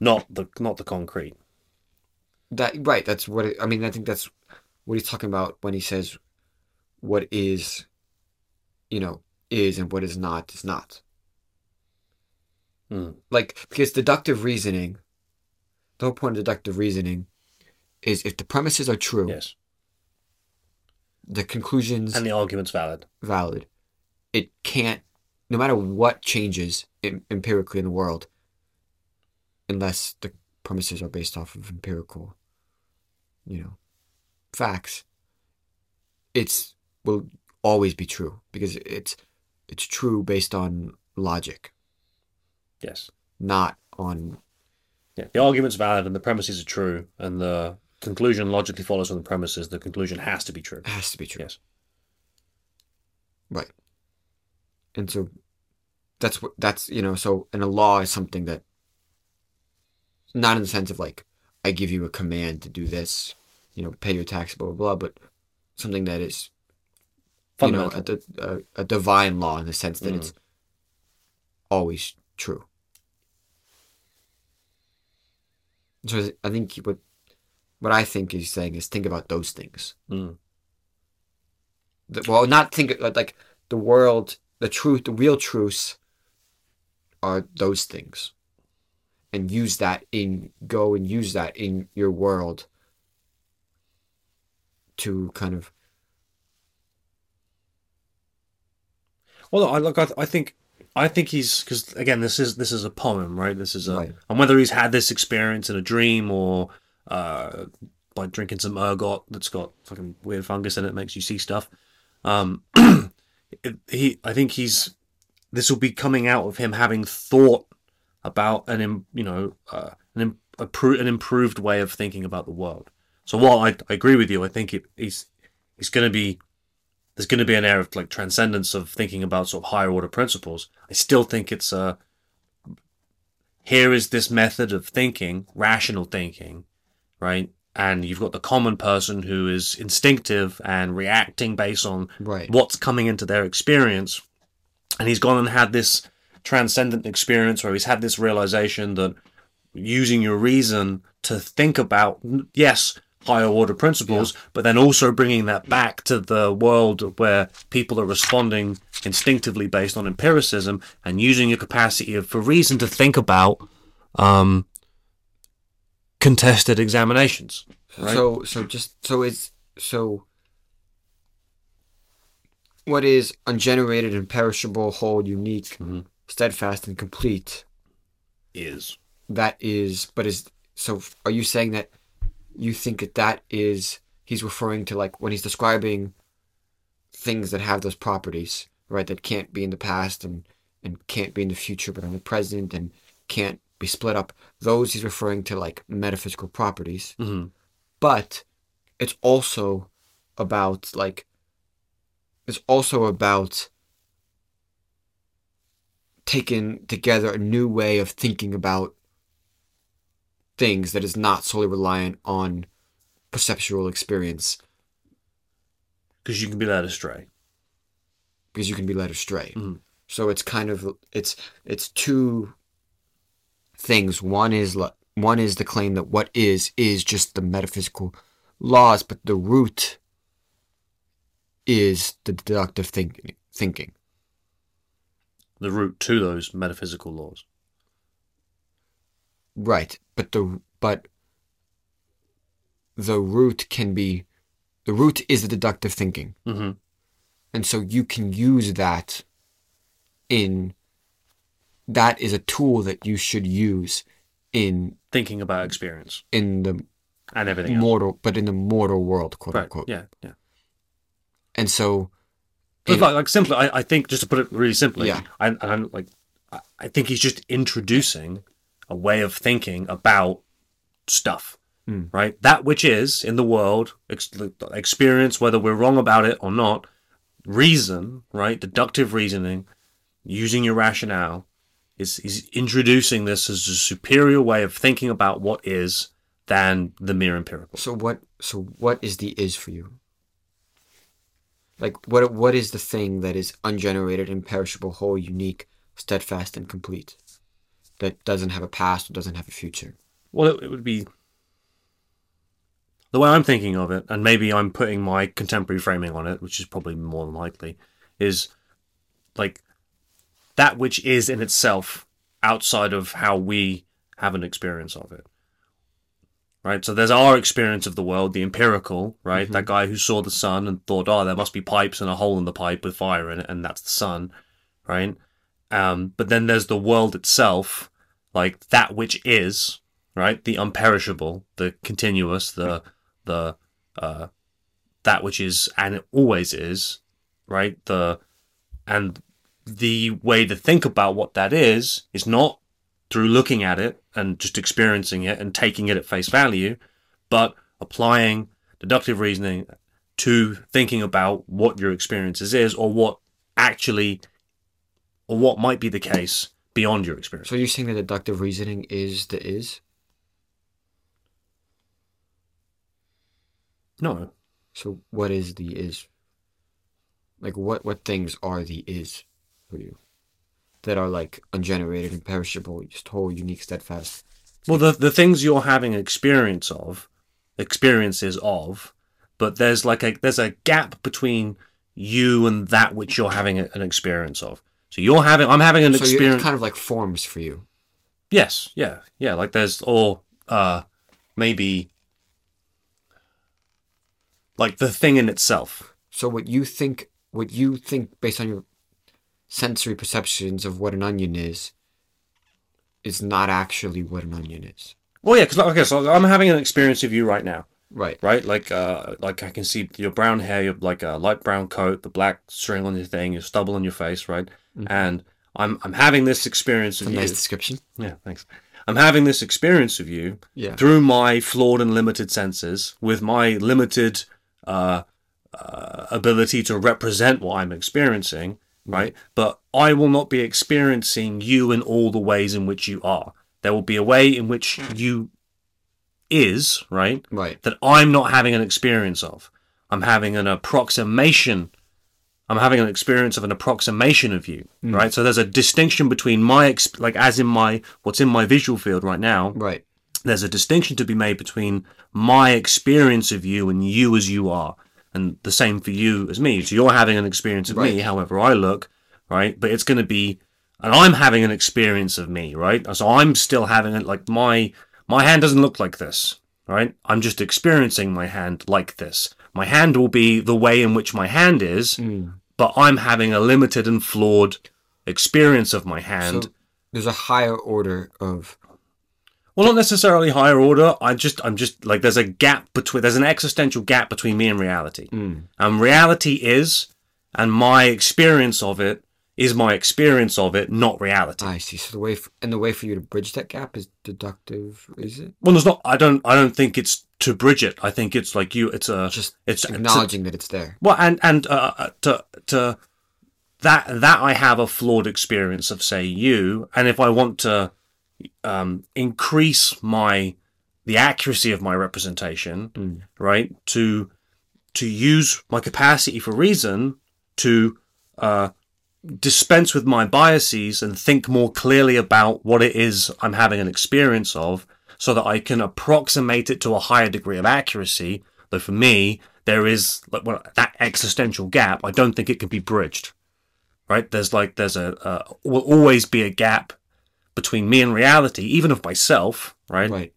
Not the not the concrete. That right. That's what it, I mean. I think that's what he's talking about when he says, "What is, you know, is and what is not is not." Hmm. Like because deductive reasoning, the whole point of deductive reasoning, is if the premises are true, Yes, the conclusions and the argument's valid. valid. It can't, no matter what changes em- empirically in the world, unless the premises are based off of empirical, you know, facts. It's will always be true because it's it's true based on logic, Yes, not on yeah. The argument's valid and the premises are true, and the conclusion logically follows from the premises. The conclusion has to be true. it has to be true. Yes. Right. And so that's what that's you know so and a law is something that not in the sense of like I give you a command to do this, you know, pay your tax, blah blah blah, but something that is you know a, a, a divine law in the sense that Mm. it's always true. So I think what what I think he's saying is think about those things. Mm. The, well, not think like, like the world, the truth, the real truths are those things, and use that in go and use that in your world to kind of Well, I look. I, I think. I think he's because again, this is this is a poem, right? This is a, Right. and whether he's had this experience in a dream or uh, by drinking some ergot that's got fucking weird fungus in it, makes you see stuff. Um, he, I think he's. This will be coming out of him having thought about an, you know, uh, an im- a pro- an improved way of thinking about the world. So while I, I agree with you, I think it, he's he's going to be there's going to be an air of like transcendence of thinking about sort of higher order principles. I still think it's a here is this method of thinking, rational thinking, right? And you've got the common person who is instinctive and reacting based on right. what's coming into their experience. And he's gone and had this transcendent experience where he's had this realization that using your reason to think about, yes, higher order principles, but then also bringing that back to the world where people are responding instinctively based on empiricism and using your capacity of, for reason to think about um, contested examinations. Right. So so just so it's so what is ungenerated, imperishable, whole, unique, Mhm. steadfast, and complete. Is. That is, but is so. Are you saying that you think that that is he's referring to like when he's describing things that have those properties, right? That can't be in the past and and can't be in the future, but in the present and can't be split up. Those he's referring to like metaphysical properties hmm but it's also about like it's also about taking together a new way of thinking about things that is not solely reliant on perceptual experience Because you can be led astray. because you can be led astray. Mhm. So it's kind of it's it's two things. One is one is the claim that what is is just the metaphysical laws, but the route is the deductive think, thinking. The route to those metaphysical laws. Right, but the but the route can be the route is the deductive thinking. hmm And so you can use that in that is a tool that you should use in Thinking about experience in the and everything else. mortal but in the mortal world, quote Right. unquote. Yeah. Yeah. And so But like, like simply, I, I think just to put it really simply, Yeah. I, and I'm like, I- I think he's just introducing a way of thinking about stuff, Mm. right? That which is in the world, ex- experience, whether we're wrong about it or not, reason, right? Deductive reasoning, using your rationale, is is introducing this as a superior way of thinking about what is than the mere empirical. so what so what is the is for you? Like what what is the thing that is ungenerated, imperishable, whole, unique, steadfast, and complete? That doesn't have a past or doesn't have a future. Well, it, it would be the way I'm thinking of it, and maybe I'm putting my contemporary framing on it, which is probably more than likely, is like that which is in itself outside of how we have an experience of it. Right? So there's our experience of the world, the empirical, right? Mm-hmm. That guy who saw the sun and thought, oh, there must be pipes and a hole in the pipe with fire in it, and that's the sun, right? Um, but then there's the world itself, like that which is, right? The unperishable, the continuous, the the uh, that which is and it always is, right? The and the way to think about what that is is not through looking at it and just experiencing it and taking it at face value, but applying deductive reasoning to thinking about what your experiences is or what actually, or what might be the case beyond your experience. So you're saying that deductive reasoning is the is? No. So what is the is? Like what what things are the is for you? That are like ungenerated, imperishable, just whole, unique, steadfast. Well, the the things you're having experience of, experiences of, but there's like a there's a gap between you and that which you're having an experience of. So you're having, I'm having an so experience. it's kind of like forms for you. Yes, yeah, yeah. Like there's or uh maybe like the thing in itself. So what you think, what you think based on your sensory perceptions of what an onion is, is not actually what an onion is. Well, yeah, because okay, so I'm having an experience of you right now, Right. right? Like, uh, like I can see your brown hair, your like a light brown coat, the black string on your thing, your stubble on your face, right? And I'm I'm having this experience of a you. nice description. Yeah, thanks. I'm having this experience of you Yeah. through my flawed and limited senses, with my limited uh, uh, ability to represent what I'm experiencing, right? But I will not be experiencing you in all the ways in which you are. There will be a way in which you is, right? Right. That I'm not having an experience of. I'm having an approximation. I'm having an experience of an approximation of you, right? So there's a distinction between my, exp- like, as in my, what's in my visual field right now, Right. there's a distinction to be made between my experience of you and you as you are and the same for you as me. So you're having an experience of me however i look right? But it's going to be and i'm having an experience of me right? So i'm still having it like my my hand doesn't look like this right? I'm just experiencing my hand like this. My hand will be the way in which my hand is Mm. But i'm having a limited and flawed experience of my hand So there's a higher order of Well, not necessarily higher order. I just, I'm just like, there's a gap between, there's an existential gap between me and reality. Mm. And reality is, and my experience of it is my experience of it, not reality. I see. So the way f- and the way for you to bridge that gap is deductive, is it? well, there's not, I don't, I don't think it's to Bridget. I think it's like you, it's a, Just it's acknowledging that it's there. well, and and uh, uh, to to that that I have a flawed experience of say you, and if I want to um, increase my the accuracy of my representation, Mm. right, to to use my capacity for reason to uh, dispense with my biases and think more clearly about what it is I'm having an experience of, so that I can approximate it to a higher degree of accuracy. Though for me, there is like well, that existential gap. I don't think it can be bridged. Right? There's like there's a uh, will always be a gap between me and reality, even of myself. Right? Right.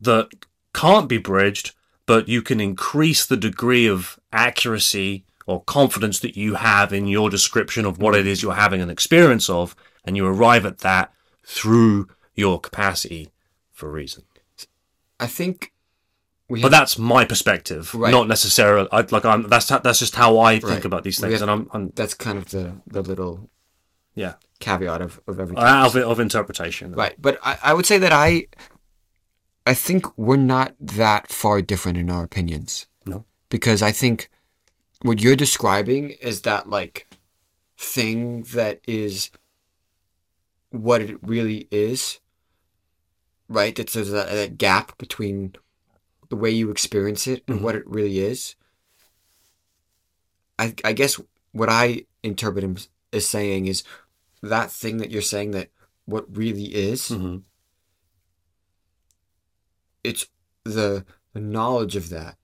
that can't be bridged, but you can increase the degree of accuracy or confidence that you have in your description of what it is you're having an experience of, and you arrive at that through your capacity for reason. I think we But have that's my perspective, Right. not necessarily I, like I'm. That's that's just how I think Right. about these things, have- and I'm, I'm that's kind of the the little yeah caveat of, of everything. Uh, of, of interpretation. Right, but I, I would say that I I think we're not that far different in our opinions. No. Because I think what you're describing is that like thing that is what it really is. Right? That there's that, that gap between the way you experience it and Mhm. what it really is. I I guess what I interpret him as saying is that thing that you're saying that what really is hmm it's the the knowledge of that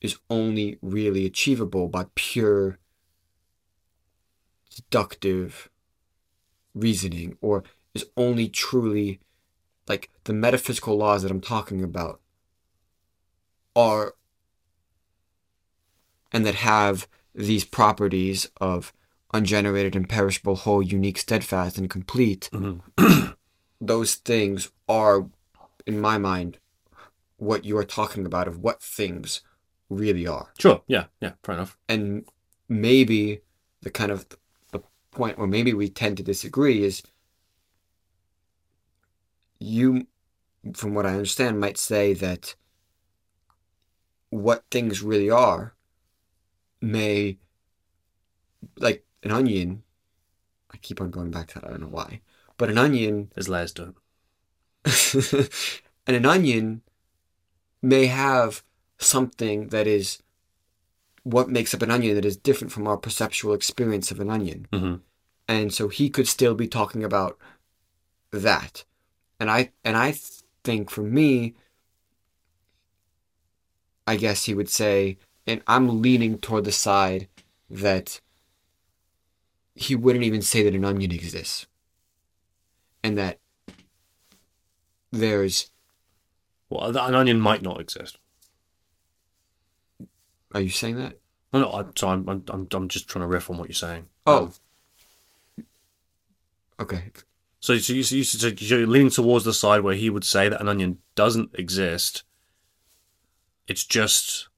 is only really achievable by pure deductive reasoning or is only truly like the metaphysical laws that I'm talking about are and that have these properties of ungenerated, imperishable, whole, unique, steadfast, and complete hmm those things are, in my mind, what you are talking about of what things really are. Sure. Yeah. Yeah. Fair enough. And maybe the kind of the point where maybe we tend to disagree is you, from what I understand, might say that what things really are may like an onion. I keep on going back to that. I don't know why, but an onion As layers do and an onion may have something that is what makes up an onion that is different from our perceptual experience of an onion. hmm And so he could still be talking about that. And I and I think for me I guess he would say and I'm leaning toward the side that he wouldn't even say that an onion exists. And that there's Well, an onion might not exist. Are you saying that? No, no. I'm, so I'm, I'm, I'm, I'm just trying to riff on what you're saying. Oh. Um, Okay. So, so, you, so you- so you're leaning towards the side where he would say that an onion doesn't exist. It's just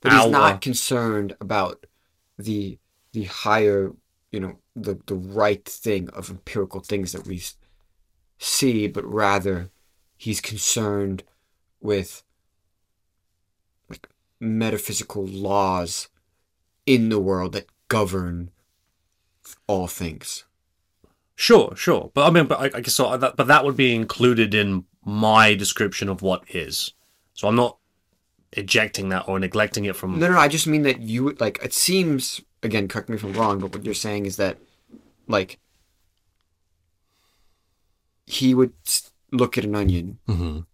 But he's our- not concerned about the the higher, you know, the the right thing of empirical things that we see, but rather he's concerned with like metaphysical laws in the world that govern all things. Sure, sure, but I mean, but I, I guess so. That, but that would be included in my description of what is. So I'm not ejecting that or neglecting it from. No, no, no, I just mean that you would like. It seems again. Correct me if I'm wrong, but what you're saying is that, like, he would look at an onion Mhm.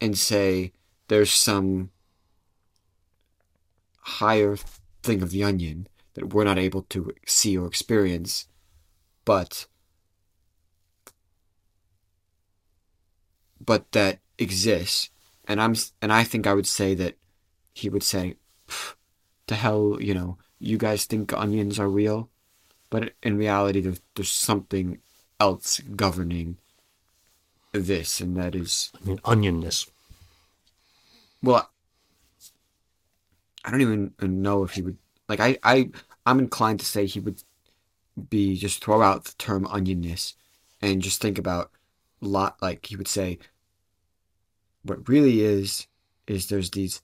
and say, "There's some higher thing of the onion that we're not able to see or experience, but but that exists." And I'm and I think I would say that he would say, "To hell, you know, you guys think onions are real, but in reality, there's there's something else governing this, and that is." I mean, onionness. Well, I don't even uh, know if he would like. I I I'm inclined to say he would be just throw out the term onionness and just think about lot like he would say. What really is is there's these,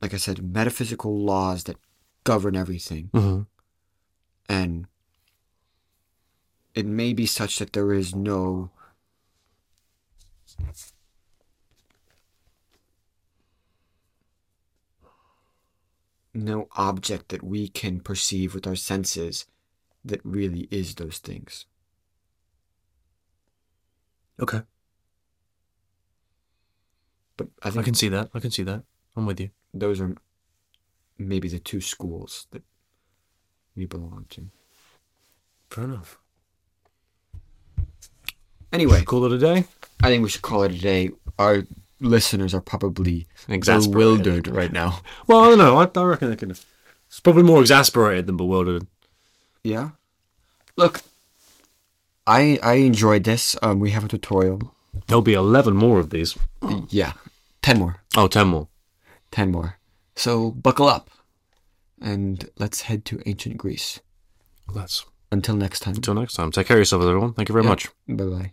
like I said, metaphysical laws that govern everything, Mm-hmm. and it may be such that there is no no object that we can perceive with our senses that really is those things. Okay, But I I can see that. I can see that. I'm with you. those are maybe the two schools that we belong to. Fair enough. Anyway, Call it a day. I think we should call it a day. Our listeners are probably bewildered right now. Well, I don't know. I, I reckon they can. It's probably more exasperated than bewildered. Yeah. Look, I I enjoyed this. Um, we have a tutorial. There'll be 11 more of these. Yeah, ten more. Oh, 10 more. 10 more. So buckle up and let's head to ancient Greece. Let's. Until next time. Until next time. Take care of yourself, everyone. Thank you very Yeah. much. Bye bye.